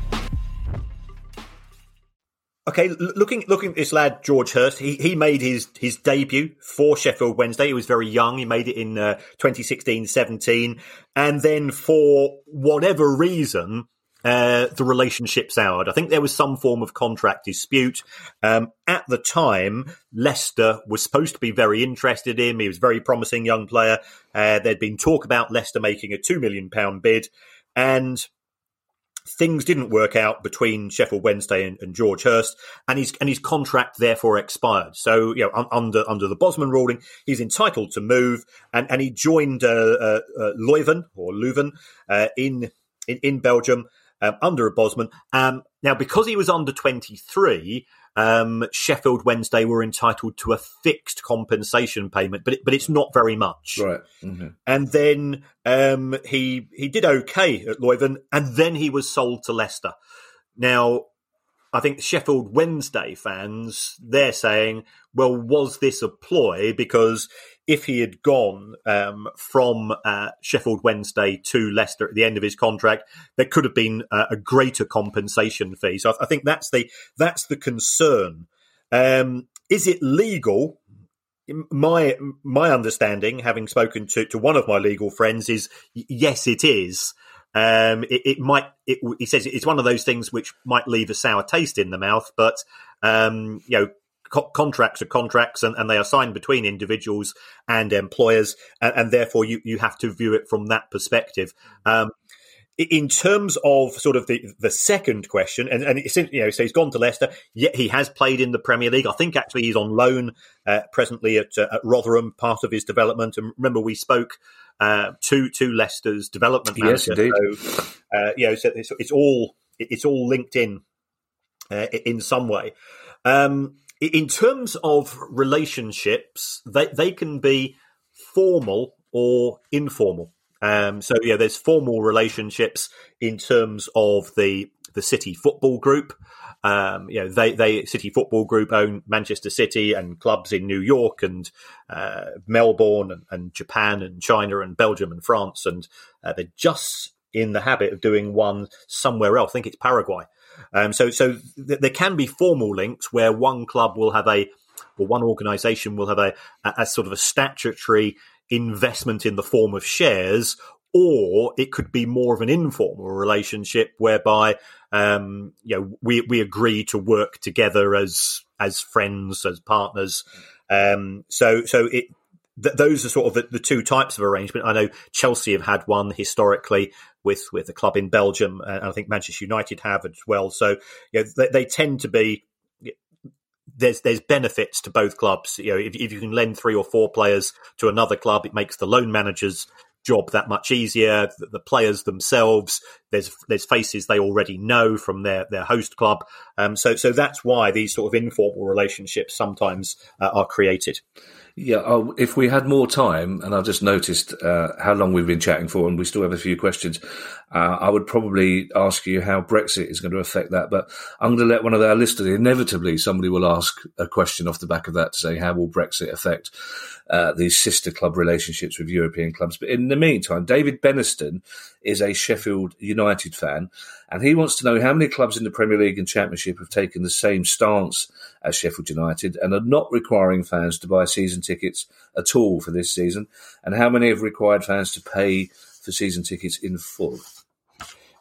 Okay, looking looking at this lad George Hirst, he he made his his debut for Sheffield Wednesday. He was very young. He made it in uh, 2016-17 and then for whatever reason uh, the relationship soured. I think there was some form of contract dispute. Um, at the time, Leicester was supposed to be very interested in him. He was a very promising young player. Uh, there'd been talk about Leicester making a £2 million bid, and things didn't work out between Sheffield Wednesday and, and, George Hirst, and his and his contract therefore expired. So you know, un, under under the Bosman ruling, he's entitled to move, and and he joined uh, uh, uh Leuven or Leuven uh, in, in in Belgium um, under a Bosman. Um, now, because he was under 23, um, Sheffield Wednesday were entitled to a fixed compensation payment, but it, but it's not very much. Right. Mm-hmm. And then um, he he did okay at Leuven, and then he was sold to Leicester. Now, I think Sheffield Wednesday fans they're saying, well, was this a ploy? Because if he had gone um, from uh, Sheffield Wednesday to Leicester at the end of his contract, there could have been uh, a greater compensation fee. So I, I, think that's the that's the concern. Um, is it legal? My my understanding, having spoken to, to one of my legal friends, is yes, it is. Um, it, it, might. It, he says it's one of those things which might leave a sour taste in the mouth, but um, you know, co- contracts are contracts and, and, they are signed between individuals and employers, and, and, therefore you, you have to view it from that perspective. Um, in terms of sort of the, the second question, and, and it's, you know, so he's gone to Leicester, yet he has played in the Premier League. I think actually he's on loan uh, presently at, uh, at, Rotherham, part of his development. And remember, we spoke uh, to to Leicester's development manager. Yes, indeed. So, uh, you know, so it's, it's, all it's all linked in uh, in some way. Um, in terms of relationships, they they can be formal or informal. Um, so yeah, there's formal relationships in terms of the the City Football Group. Um, you know, they they City Football Group own Manchester City and clubs in New York and uh, Melbourne and, and, Japan and China and Belgium and France, and uh, they're just in the habit of doing one somewhere else. I think it's Paraguay. Um, so so th- there can be formal links where one club will have a or one organisation will have a, a, a sort of a statutory investment in the form of shares, or it could be more of an informal relationship whereby um, you know we we agree to work together as as friends as partners. Um, so so it th- those are sort of the, the, two types of arrangement. I know Chelsea have had one historically with with a club in Belgium, and I think Manchester United have as well. So you know, they, they tend to be there's there's benefits to both clubs. You know, if, if, you can lend three or four players to another club, it makes the loan managers job that much easier. The, the players themselves, there's there's faces they already know from their their host club. Um, so so that's why these sort of informal relationships sometimes uh, are created. Yeah, oh, if we had more time, and I've just noticed uh, how long we've been chatting for, and we still have a few questions, uh, I would probably ask you how Brexit is going to affect that. But I'm going to let one of our listeners, inevitably, somebody will ask a question off the back of that to say, how will Brexit affect uh, these sister club relationships with European clubs? But in the meantime, David Beniston is a Sheffield United fan, and he wants to know how many clubs in the Premier League and Championship have taken the same stance as Sheffield United and are not requiring fans to buy season tickets at all for this season, and how many have required fans to pay for season tickets in full.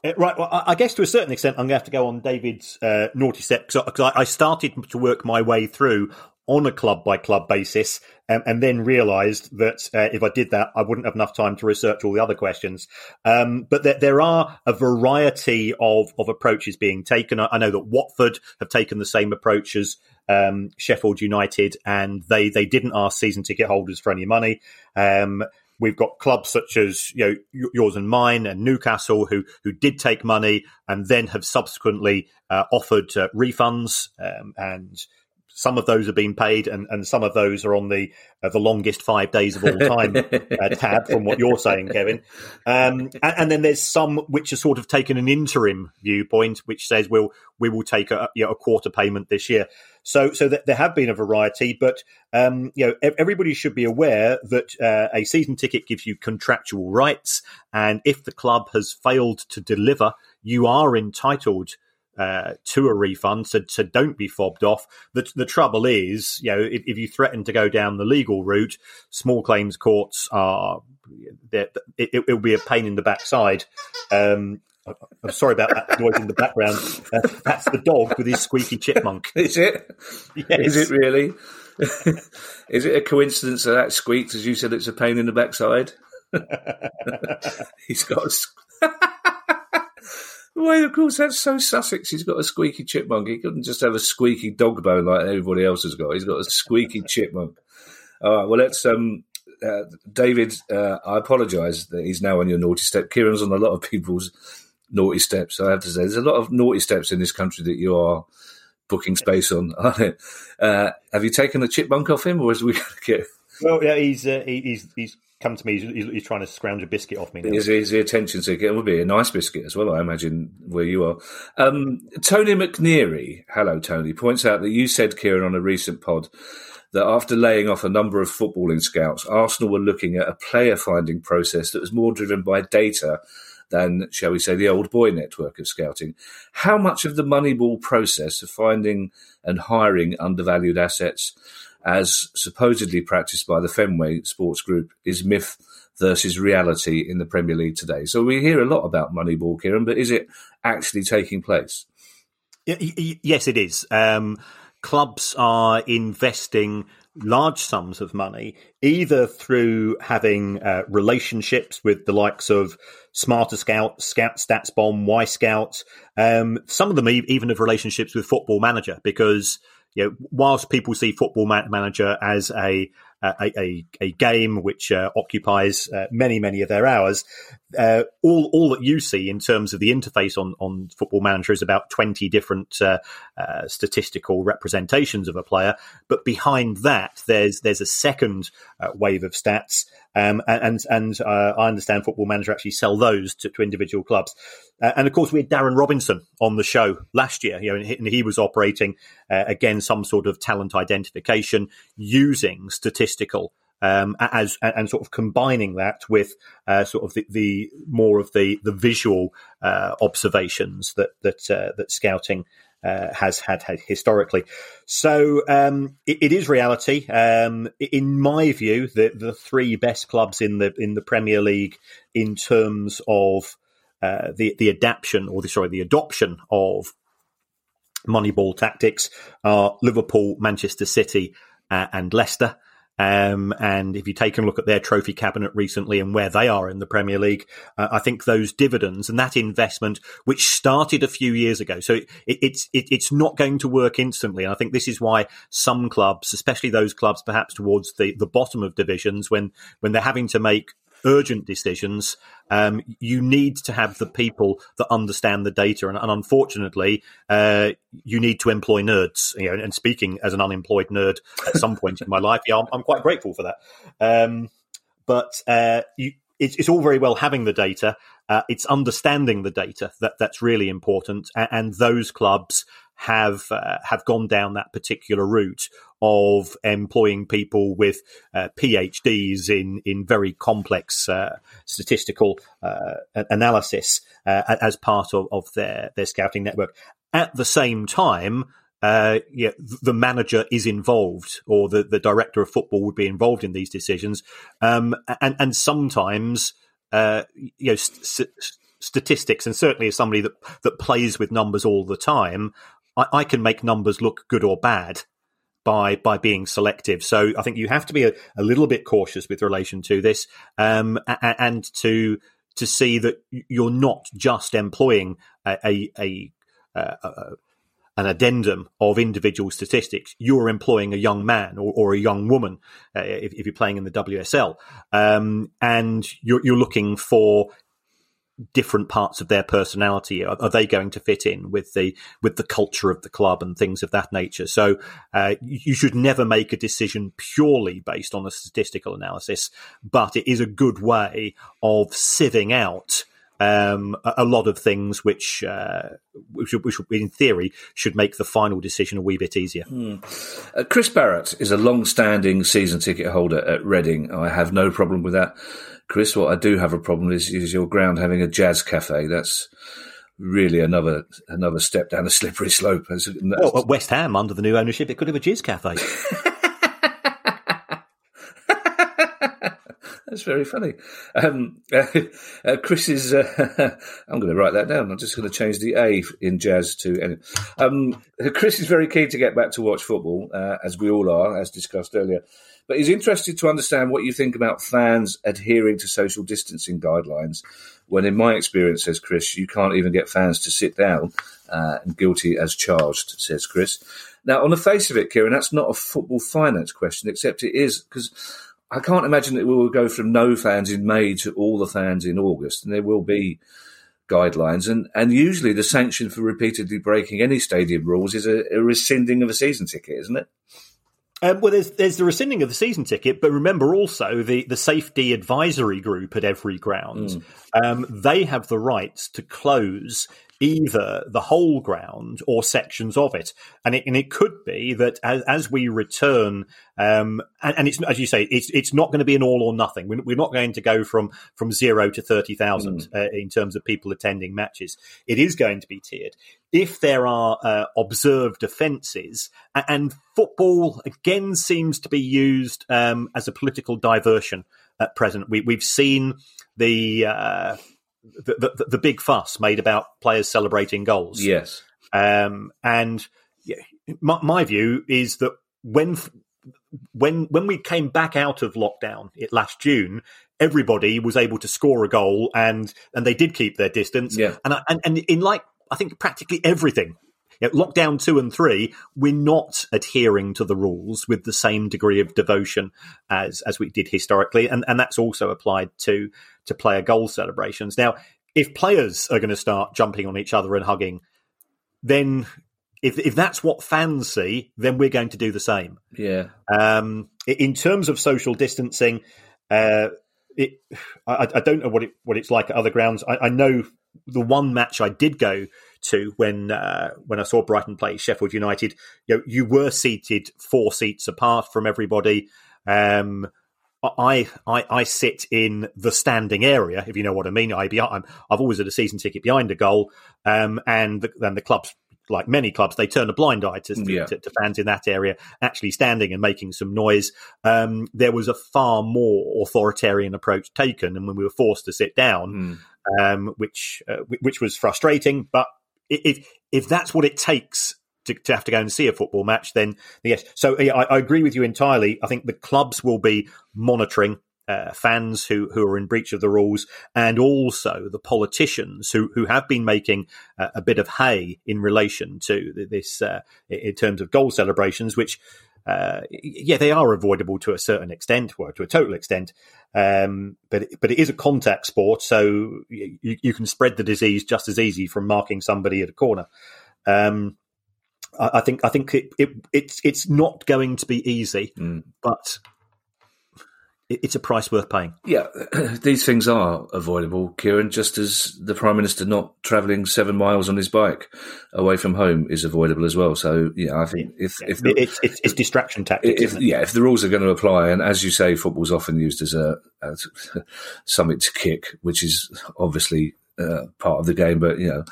Uh, right. Well, I guess to a certain extent, I'm going to have to go on David's uh, naughty step because I started to work my way through on a club by club basis, um, and then realised that uh, if I did that, I wouldn't have enough time to research all the other questions. Um, but that there are a variety of of approaches being taken. I, I, know that Watford have taken the same approach as um, Sheffield United, and they they didn't ask season ticket holders for any money. Um, We've got clubs such as you know yours and mine and Newcastle who who did take money and then have subsequently uh, offered uh, refunds um, and some of those are being paid, and, and some of those are on the uh, the longest five days of all time uh, tab, from what you're saying, Kevin. Um, and, and, then there's some which are sort of taken an interim viewpoint, which says we'll we will take a, you know, a quarter payment this year. So, so that there have been a variety, but um, you know, everybody should be aware that uh, a season ticket gives you contractual rights, and if the club has failed to deliver, you are entitled uh, to a refund, so, so don't be fobbed off. The, the trouble is, you know, if, if, you threaten to go down the legal route, small claims courts are it, it, will be a pain in the backside. Um, I'm sorry about that noise in the background. Uh, that's the dog with his squeaky chipmunk. Is it? Yes. Is it really? Is it a coincidence that that squeaks as you said it's a pain in the backside? He's got a. Well, of course, that's so Sussex. He's got a squeaky chipmunk. He couldn't just have a squeaky dog bone like everybody else has got. He's got a squeaky chipmunk. All right, well, let's. Um, uh, David, uh, I apologise that he's now on your naughty step. Kieran's on a lot of people's naughty steps. I have to say, there's a lot of naughty steps in this country that you are booking space on. Uh, have you taken the chipmunk off him, or is we going to get? Well, yeah, he's uh, he's he's come to me. He's, he's, trying to scrounge a biscuit off me. Now. He's, he's the attention seeker. It would be a nice biscuit as well, I imagine, where you are. Um, Tony McNeary, hello, Tony, points out that you said, Kieran, on a recent pod that after laying off a number of footballing scouts, Arsenal were looking at a player finding process that was more driven by data than, shall we say, the old boy network of scouting. How much of the Moneyball process of finding and hiring undervalued assets as supposedly practiced by the Fenway Sports Group, is myth versus reality in the Premier League today. So we hear a lot about Moneyball, Kieran, but is it actually taking place? Yes, it is. Um, clubs are investing large sums of money, either through having uh, relationships with the likes of Smarter Scout, Scout StatsBomb, Y Scout. Um, some of them even have relationships with Football Manager because you know, whilst people see Football Manager as a a, a, a game which uh, occupies uh, many, many of their hours. Uh, all, all that you see in terms of the interface on, on Football Manager is about 20 different uh, uh, statistical representations of a player. But behind that, there's, there's a second uh, wave of stats. Um, and and I understand Football Manager actually sell those to, to individual clubs. and of course, we had Darren Robinson on the show last year, you know, and he, and he was operating again some sort of talent identification using statistics um, as and sort of combining that with uh, sort of the, the, more of the the visual uh, observations that that uh, that scouting uh, has had, had historically. So um, it, it is reality. Um, in my view, the the three best clubs in the in the Premier League in terms of uh, the the adaptation or the sorry the adoption of Moneyball tactics are Liverpool, Manchester City, uh, and Leicester. Um, and if you take a look at their trophy cabinet recently and where they are in the Premier League, uh, I think those dividends and that investment, which started a few years ago, so it, it's it, it's not going to work instantly. And I think this is why some clubs, especially those clubs perhaps towards the, the bottom of divisions, when when they're having to make urgent decisions, um, you need to have the people that understand the data. And, and unfortunately, uh, you need to employ nerds. You know, and speaking as an unemployed nerd at some point in my life, yeah, I'm, I'm quite grateful for that. Um, but uh, you, it's, it's, all very well having the data. Uh, it's understanding the data that that's really important. And, and those clubs have uh, have gone down that particular route of employing people with uh, PhDs in in very complex uh, statistical uh, analysis uh, as part of, of their their scouting network. At the same time, uh, yeah, the manager is involved, or the, the director of football would be involved in these decisions, um, and and sometimes uh, you know. St- statistics, and certainly as somebody that that plays with numbers all the time, I, I can make numbers look good or bad by by being selective. So I think you have to be a, a little bit cautious with relation to this, um, and, to to see that you're not just employing a, a, a, a an addendum of individual statistics. You're employing a young man or, or a young woman uh, if, if, you're playing in the WSL, um, and you're, you're, looking for different parts of their personality are, are, they going to fit in with the with the culture of the club and things of that nature so uh, you should never make a decision purely based on a statistical analysis but it is a good way of sieving out um, a, lot of things which, uh, which, which, in theory, should make the final decision a wee bit easier. Mm. Uh, Chris Barrett is a long-standing season ticket holder at Reading. I have no problem with that. Chris, what I do have a problem is, is your ground having a jazz cafe. That's really another another step down a slippery slope. Well, at West Ham, under the new ownership, it could have a jazz cafe. That's very funny. Um, uh, uh, Chris is. Uh, I'm going to write that down. I'm just going to change the A in jazz to. Um, Chris is very keen to get back to watch football, uh, as we all are, as discussed earlier. But he's interested to understand what you think about fans adhering to social distancing guidelines. When, in my experience, says Chris, you can't even get fans to sit down, uh, and guilty as charged, says Chris. Now, on the face of it, Kieran, that's not a football finance question, except it is because I can't imagine that we will go from no fans in May to all the fans in August, and there will be guidelines. And, and usually the sanction for repeatedly breaking any stadium rules is a, a rescinding of a season ticket, isn't it? Um, well, there's there's the rescinding of the season ticket, but remember also the, the safety advisory group at every ground. Mm. Um, they have the rights to close either the whole ground or sections of it. And it, and it could be that as, as we return, um, and, and, it's, as you say, it's, it's not going to be an all or nothing. We're, we're not going to go from, from zero to 30,000 mm. uh, in terms of people attending matches. It is going to be tiered. If there are uh, observed offences, and football again seems to be used um, as a political diversion at present. We, we've seen the uh, the, the, the big fuss made about players celebrating goals. Yes. Um, and my, my view is that when when when we came back out of lockdown it last June, everybody was able to score a goal and and they did keep their distance. Yeah. And I, and, and in like I think practically everything. You know, lockdown two and three, we're not adhering to the rules with the same degree of devotion as as we did historically, and and that's also applied to to player goal celebrations. Now, if players are going to start jumping on each other and hugging, then if if that's what fans see, then we're going to do the same. Yeah. Um, in terms of social distancing, uh, it I, I, don't know what it what it's like at other grounds. I, I, know the one match I did go to when uh, when I saw Brighton play Sheffield United. You know, you were seated four seats apart from everybody. Um, I, I I sit in the standing area, if you know what I mean. I be, I'm, I've always had a season ticket behind a goal, um, and then the club's like many clubs, they turn a blind eye to, yeah. to, to, fans in that area actually standing and making some noise. Um, there was a far more authoritarian approach taken, and when we were forced to sit down, mm. um, which uh, which was frustrating. But if if that's what it takes to, to, have to go and see a football match, then yes. So yeah, I, I agree with you entirely. I think the clubs will be monitoring uh, fans who, who are in breach of the rules, and also the politicians who, who have been making uh, a bit of hay in relation to this uh, in terms of goal celebrations, which. Uh, yeah, they are avoidable to a certain extent, or to a total extent, um, but but it is a contact sport, so you, you, can spread the disease just as easy from marking somebody at a corner. Um, I, I, think I think it, it, it's it's not going to be easy, mm. but it's a price worth paying. Yeah, these things are avoidable, Kieran, just as the Prime Minister not travelling seven miles on his bike away from home is avoidable as well. So, yeah, I think if. Yeah. if the, it's, it's, it's, distraction tactics. If, yeah, if the rules are going to apply, and as you say, football's often used as a as something to kick, which is obviously uh, part of the game, but, you know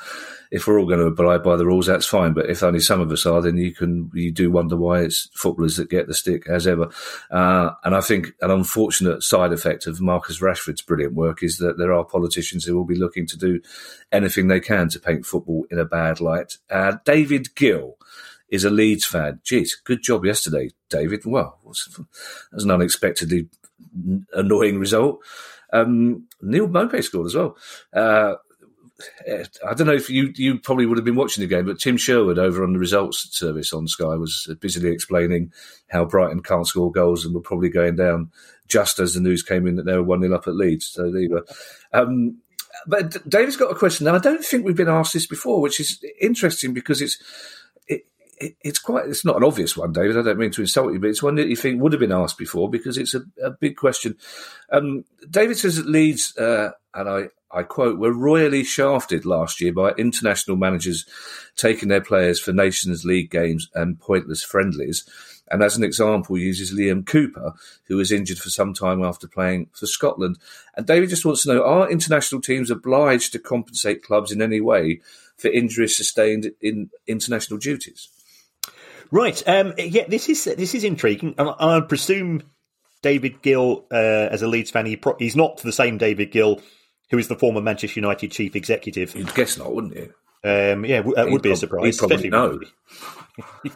if we're all going to abide by the rules, that's fine. But if only some of us are, then you can you do wonder why it's footballers that get the stick as ever. Uh, and I think an unfortunate side effect of Marcus Rashford's brilliant work is that there are politicians who will be looking to do anything they can to paint football in a bad light. Uh, David Gill is a Leeds fan. Jeez, good job yesterday, David. Well, that was an unexpectedly annoying result. Um, Neal Maupay scored as well. Uh, I don't know if you you probably would have been watching the game, but Tim Sherwood over on the results service on Sky was busily explaining how Brighton can't score goals and were probably going down just as the news came in that they were one 0 up at Leeds. So you go. Um, but David's got a question, and I don't think we've been asked this before, which is interesting because it's it, it, it's quite it's not an obvious one, David. I don't mean to insult you, but it's one that you think would have been asked before because it's a, a big question. Um, David says that Leeds, uh, and I I quote, were royally shafted last year by international managers taking their players for Nations League games and pointless friendlies. And as an example, uses Liam Cooper, who was injured for some time after playing for Scotland. And David just wants to know are international teams obliged to compensate clubs in any way for injuries sustained in international duties? Right. Um, yeah, this is this is intriguing. I, I presume David Gill, uh, as a Leeds fan, he pro- he's not the same David Gill who is the former Manchester United chief executive. You'd guess not, wouldn't you? Um, yeah, that would be a surprise. He'd probably know.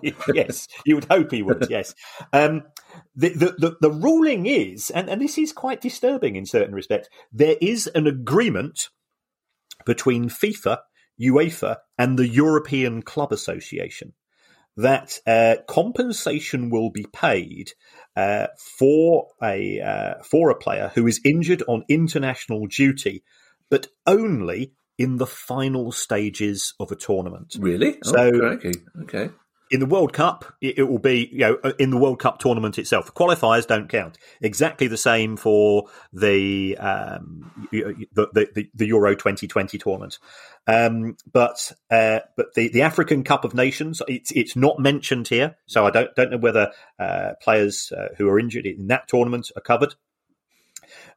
yes, you would hope he would. Yes, um, the, the, the the ruling is, and, and this is quite disturbing in certain respects. There is an agreement between FIFA, UEFA, and the European Club Association that uh, compensation will be paid uh, for a uh, for a player who is injured on international duty, but only in the final stages of a tournament. Really? So, oh, okay. okay in the World Cup, it, will be you know in the World Cup tournament itself. The qualifiers don't count. Exactly the same for the um, the, the, the, Euro 2020 tournament. Um, but uh, but the, the African Cup of Nations, it's it's not mentioned here, so I don't don't know whether uh, players uh, who are injured in that tournament are covered.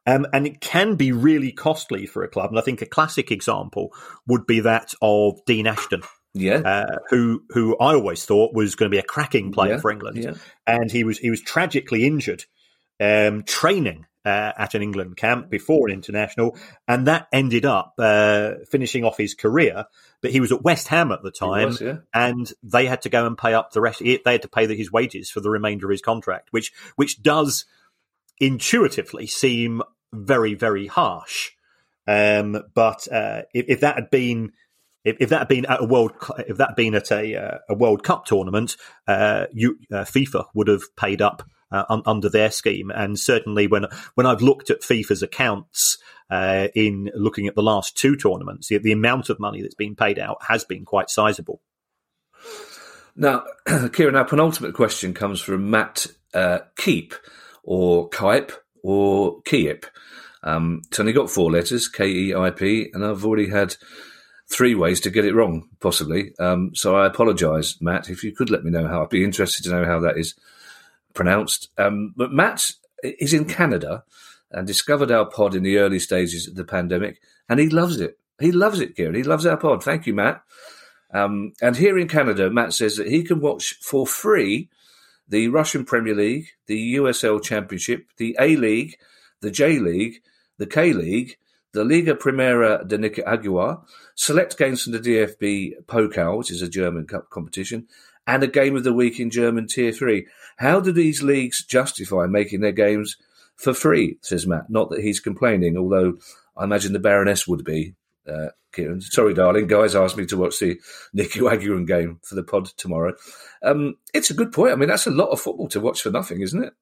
Um, and it can be really costly for a club. And I think a classic example would be that of Dean Ashton yeah, uh, who who I always thought was going to be a cracking player yeah, for England, yeah. and he was he was tragically injured um, training uh, at an England camp before an international, and that ended up uh, finishing off his career. But he was at West Ham at the time, was, yeah. and they had to go and pay up the rest. They had to pay his wages for the remainder of his contract, which which does intuitively seem very very harsh. Um, but uh, if, if that had been if, if, that had been at a world, if that had been at a, uh, a World Cup tournament, uh, you, uh, FIFA would have paid up uh, un- under their scheme. And certainly, when when I've looked at FIFA's accounts uh, in looking at the last two tournaments, the, the, amount of money that's been paid out has been quite sizable. Now, Kieran, our penultimate question comes from Matt uh, Keep or Kipe or Kiep. Um, it's only got four letters, K E I P, and I've already had three ways to get it wrong, possibly. Um, so I apologise, Matt. If you could let me know how, I'd be interested to know how that is pronounced. Um, but Matt is in Canada and discovered our pod in the early stages of the pandemic, and he loves it. He loves it, Kieran. He loves our pod. Thank you, Matt. Um, and here in Canada, Matt says that he can watch for free the Russian Premier League, the USL Championship, the A League, the J League, the K League, the Liga Primera de Nicaragua, select games from the DFB Pokal, which is a German cup competition, and a game of the week in German Tier 3. How do these leagues justify making their games for free, says Matt? Not that he's complaining, although I imagine the Baroness would be. Uh, Kieran. Sorry, darling. Guys asked me to watch the Nicaraguan game for the pod tomorrow. Um, it's a good point. I mean, that's a lot of football to watch for nothing, isn't it?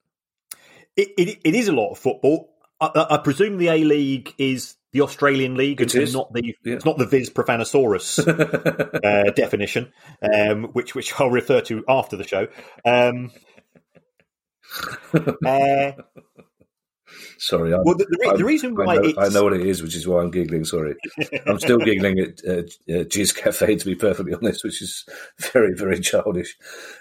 It, it, it is a lot of football. I, I presume the A League is the Australian League it and is. not the yeah. it's not the Viz Profanosaurus uh, definition, um, which which I'll refer to after the show. Um, uh, Sorry, I'm, well, the, the, re- the reason why I know, I know, what it is, which is why I'm giggling. Sorry, I'm still giggling at uh, uh, Cafe, to be perfectly honest, which is very, very childish.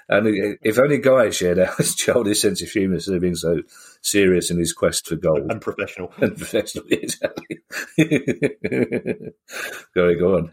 And if only Guy shared our childish sense of humour instead of being so serious in his quest for gold and professional, and professional, exactly. Go, go on.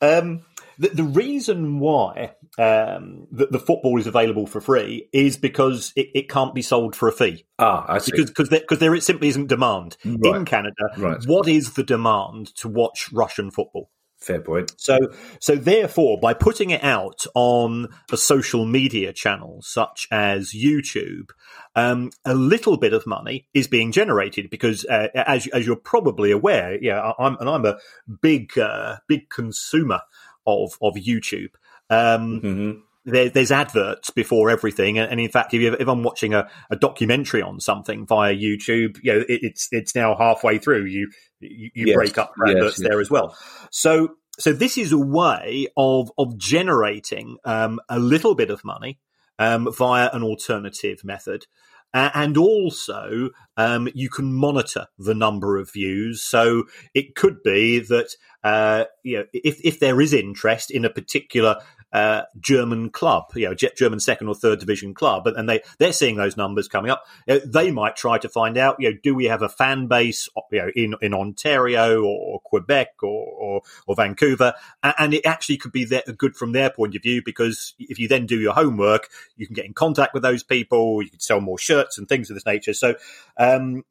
Um, the, the, reason why um, the, the, football is available for free is because it, it, can't be sold for a fee. Ah, I see. Because because there, cause there simply isn't demand right. in Canada. Right. What is the demand to watch Russian football? Fair point. So, so therefore, by putting it out on a social media channel such as YouTube, um, a little bit of money is being generated because, uh, as as you're probably aware, yeah, I'm and I'm a big uh, big consumer of of YouTube. Um, mm-hmm. there, there's adverts before everything, and, and in fact, if, you, if I'm watching a, a, documentary on something via YouTube, you know, it, it's it's now halfway through. You you, you yes. break up adverts yes, yes. there as well. So so this is a way of of generating um, a little bit of money um, via an alternative method. Uh, and also, um, you can monitor the number of views. So it could be that uh, you know if if there is interest in a particular uh, German club, you know, German second or third division club, and they they're seeing those numbers coming up. Know, they might try to find out, you know, do we have a fan base, you know, in in Ontario or Quebec or or, or Vancouver, and it actually could be there, good from their point of view because if you then do your homework, you can get in contact with those people, you can sell more shirts and things of this nature. So. Um,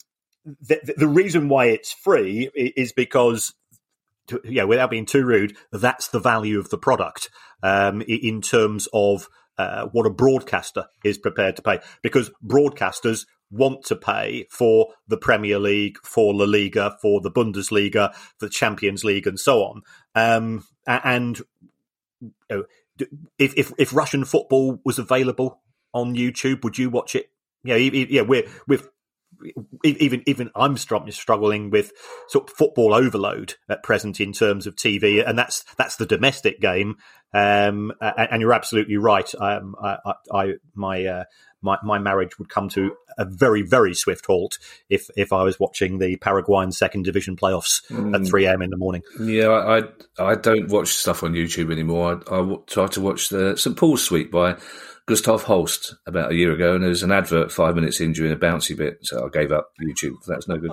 the, the reason why it's free is because to, yeah, without being too rude, that's the value of the product um, in terms of uh, what a broadcaster is prepared to pay. Because broadcasters want to pay for the Premier League, for La Liga, for the Bundesliga, the Champions League, and so on. Um, and you know, if, if if Russian football was available on YouTube, would you watch it? Yeah, yeah, we're we're even even I'm struggling with sort of football overload at present in terms of TV, and that's that's the domestic game. Um, and, you're absolutely right. Um, I, I, my uh, my my marriage would come to a very very swift halt if if I was watching the Paraguayan second division playoffs mm. at 3 a.m. in the morning. Yeah, I I don't watch stuff on YouTube anymore. I, I try to watch the St Paul's Suite by Gustav Holst about a year ago, and there was an advert five minutes in during a bouncy bit, so I gave up YouTube. That's no good.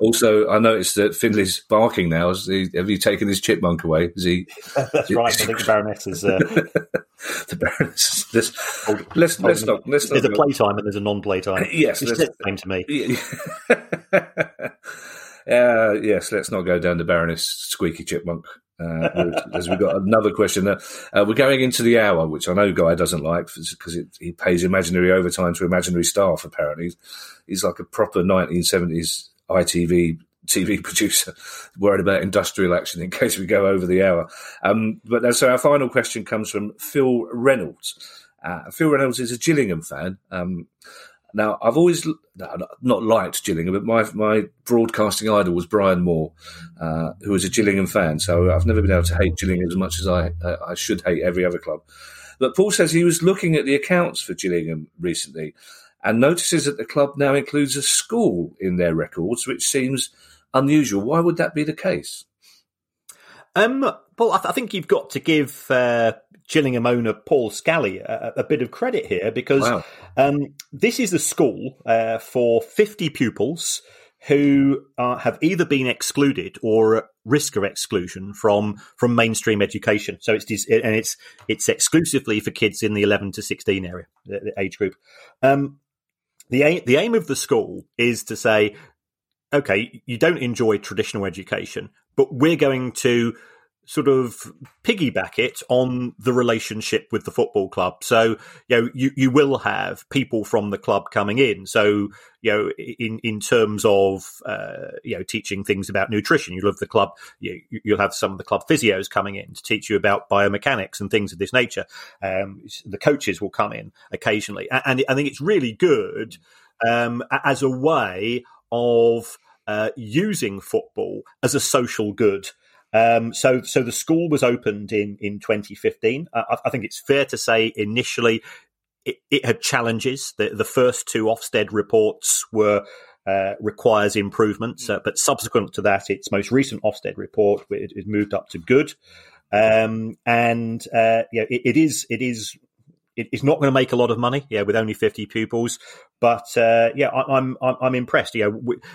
Also, I noticed that Finley's barking now. Has he, have you taken his chipmunk away? Is he? That's right. I think the Baroness is. Uh... the Baroness. This, let's let's not. Let's there's not a playtime and there's a non-playtime. Yes, it's the same to me. uh, yes, let's not go down the Baroness squeaky chipmunk. Uh, as we've got another question. Uh, uh, we're going into the hour, which I know Guy doesn't like because he pays imaginary overtime to imaginary staff. Apparently, he's, like a proper 1970s ITV TV producer, worried about industrial action in case we go over the hour. Um, but so our final question comes from Phil Reynolds. Uh, Phil Reynolds is a Gillingham fan. Um, now, I've always no, not liked Gillingham, but my my broadcasting idol was Brian Moore, uh, who was a Gillingham fan. So I've never been able to hate Gillingham as much as I I should hate every other club. But Paul says he was looking at the accounts for Gillingham recently, and notices that the club now includes a school in their records, which seems unusual. Why would that be the case? Um, Paul, I, th- I think you've got to give uh, Gillingham owner Paul Scally a, a bit of credit here because Wow. um, this is a school uh, for 50 pupils who uh, have either been excluded or at risk of exclusion from from mainstream education. So it's and it's it's exclusively for kids in the 11 to 16 area the, the age group. Um, the aim, the aim of the school is to say, okay, you don't enjoy traditional education, but we're going to sort of piggyback it on the relationship with the football club. So, you know, you, you will have people from the club coming in. So, you know, in, in terms of, uh, you know, teaching things about nutrition, you'll have the club, you, you'll have some of the club physios coming in to teach you about biomechanics and things of this nature. Um, the coaches will come in occasionally. A- And I think it's really good, um, as a way of, uh, using football as a social good. Um, so, so the school was opened in in 2015. Uh, I, I think it's fair to say initially it, it had challenges. The, the first two Ofsted reports were uh, requires improvements, uh, but subsequent to that, its most recent Ofsted report it, it moved up to good. Um, and uh, yeah, it, it is it is it's not going to make a lot of money, yeah, with only fifty pupils. But uh, yeah, I, I'm I'm I'm impressed. Yeah,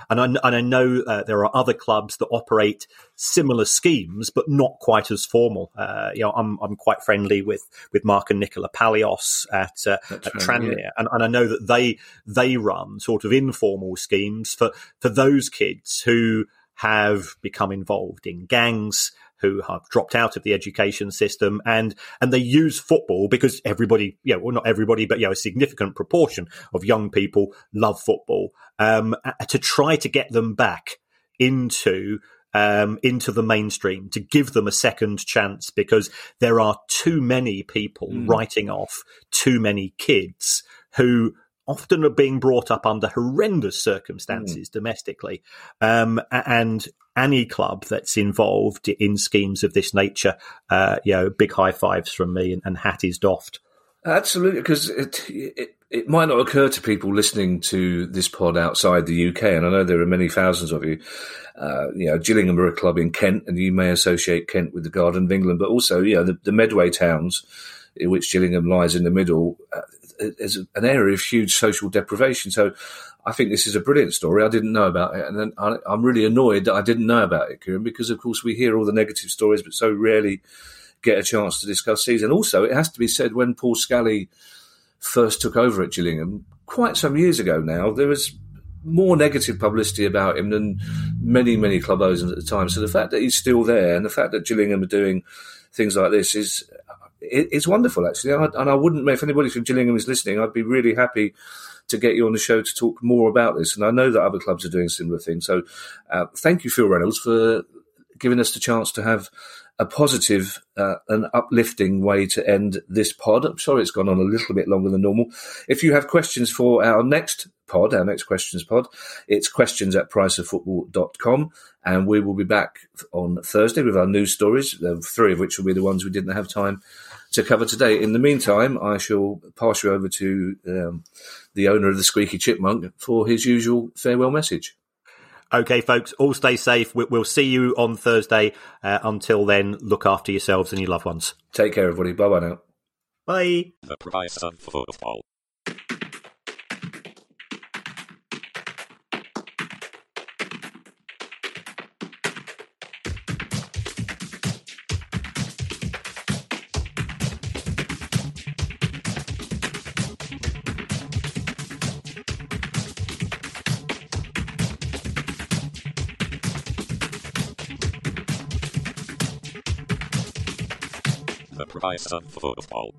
and I and I know uh, there are other clubs that operate similar schemes, but not quite as formal. Uh, you know, I'm I'm quite friendly with with Mark and Nicola Palios at uh, at Tranmere, yeah. and, and I know that they they run sort of informal schemes for for those kids who have become involved in gangs who have dropped out of the education system and and they use football because everybody yeah well not everybody but you know a significant proportion of young people love football um to try to get them back into um, into the mainstream to give them a second chance because there are too many people writing off too many kids who often are being brought up under horrendous circumstances domestically. Um, and any club that's involved in schemes of this nature, uh, you know, big high fives from me and, and hat is doffed. Absolutely, because it, it it might not occur to people listening to this pod outside the UK, and I know there are many thousands of you. Uh, you know, Gillingham are a club in Kent, and you may associate Kent with the Garden of England, but also, you know, the, the Medway towns, in which Gillingham lies in the middle, uh, is an area of huge social deprivation. So, I think this is a brilliant story. I didn't know about it, and I, I'm really annoyed that I didn't know about it, Kieran, because of course we hear all the negative stories, but so rarely get a chance to discuss these. And also, it has to be said, when Paul Scally first took over at Gillingham, quite some years ago now, there was more negative publicity about him than many, many club owners at the time. So the fact that he's still there and the fact that Gillingham are doing things like this is it, it's wonderful, actually. And I, and I wouldn't, if anybody from Gillingham is listening, I'd be really happy to get you on the show to talk more about this. And I know that other clubs are doing similar things. So uh, thank you, Phil Reynolds, for giving us the chance to have a positive uh, and uplifting way to end this pod. I'm sorry it's gone on a little bit longer than normal. If you have questions for our next pod, our next questions pod, it's questions at priceoffootball.com. And we will be back on Thursday with our news stories, three of which will be the ones we didn't have time to cover today. In the meantime, I shall pass you over to um, the owner of the Squeaky Chipmunk for his usual farewell message. Okay, folks, all stay safe. We- We'll see you on Thursday. Uh, until then, look after yourselves and your loved ones. Take care, everybody. Bye bye now. Bye. The price of football. Price of football.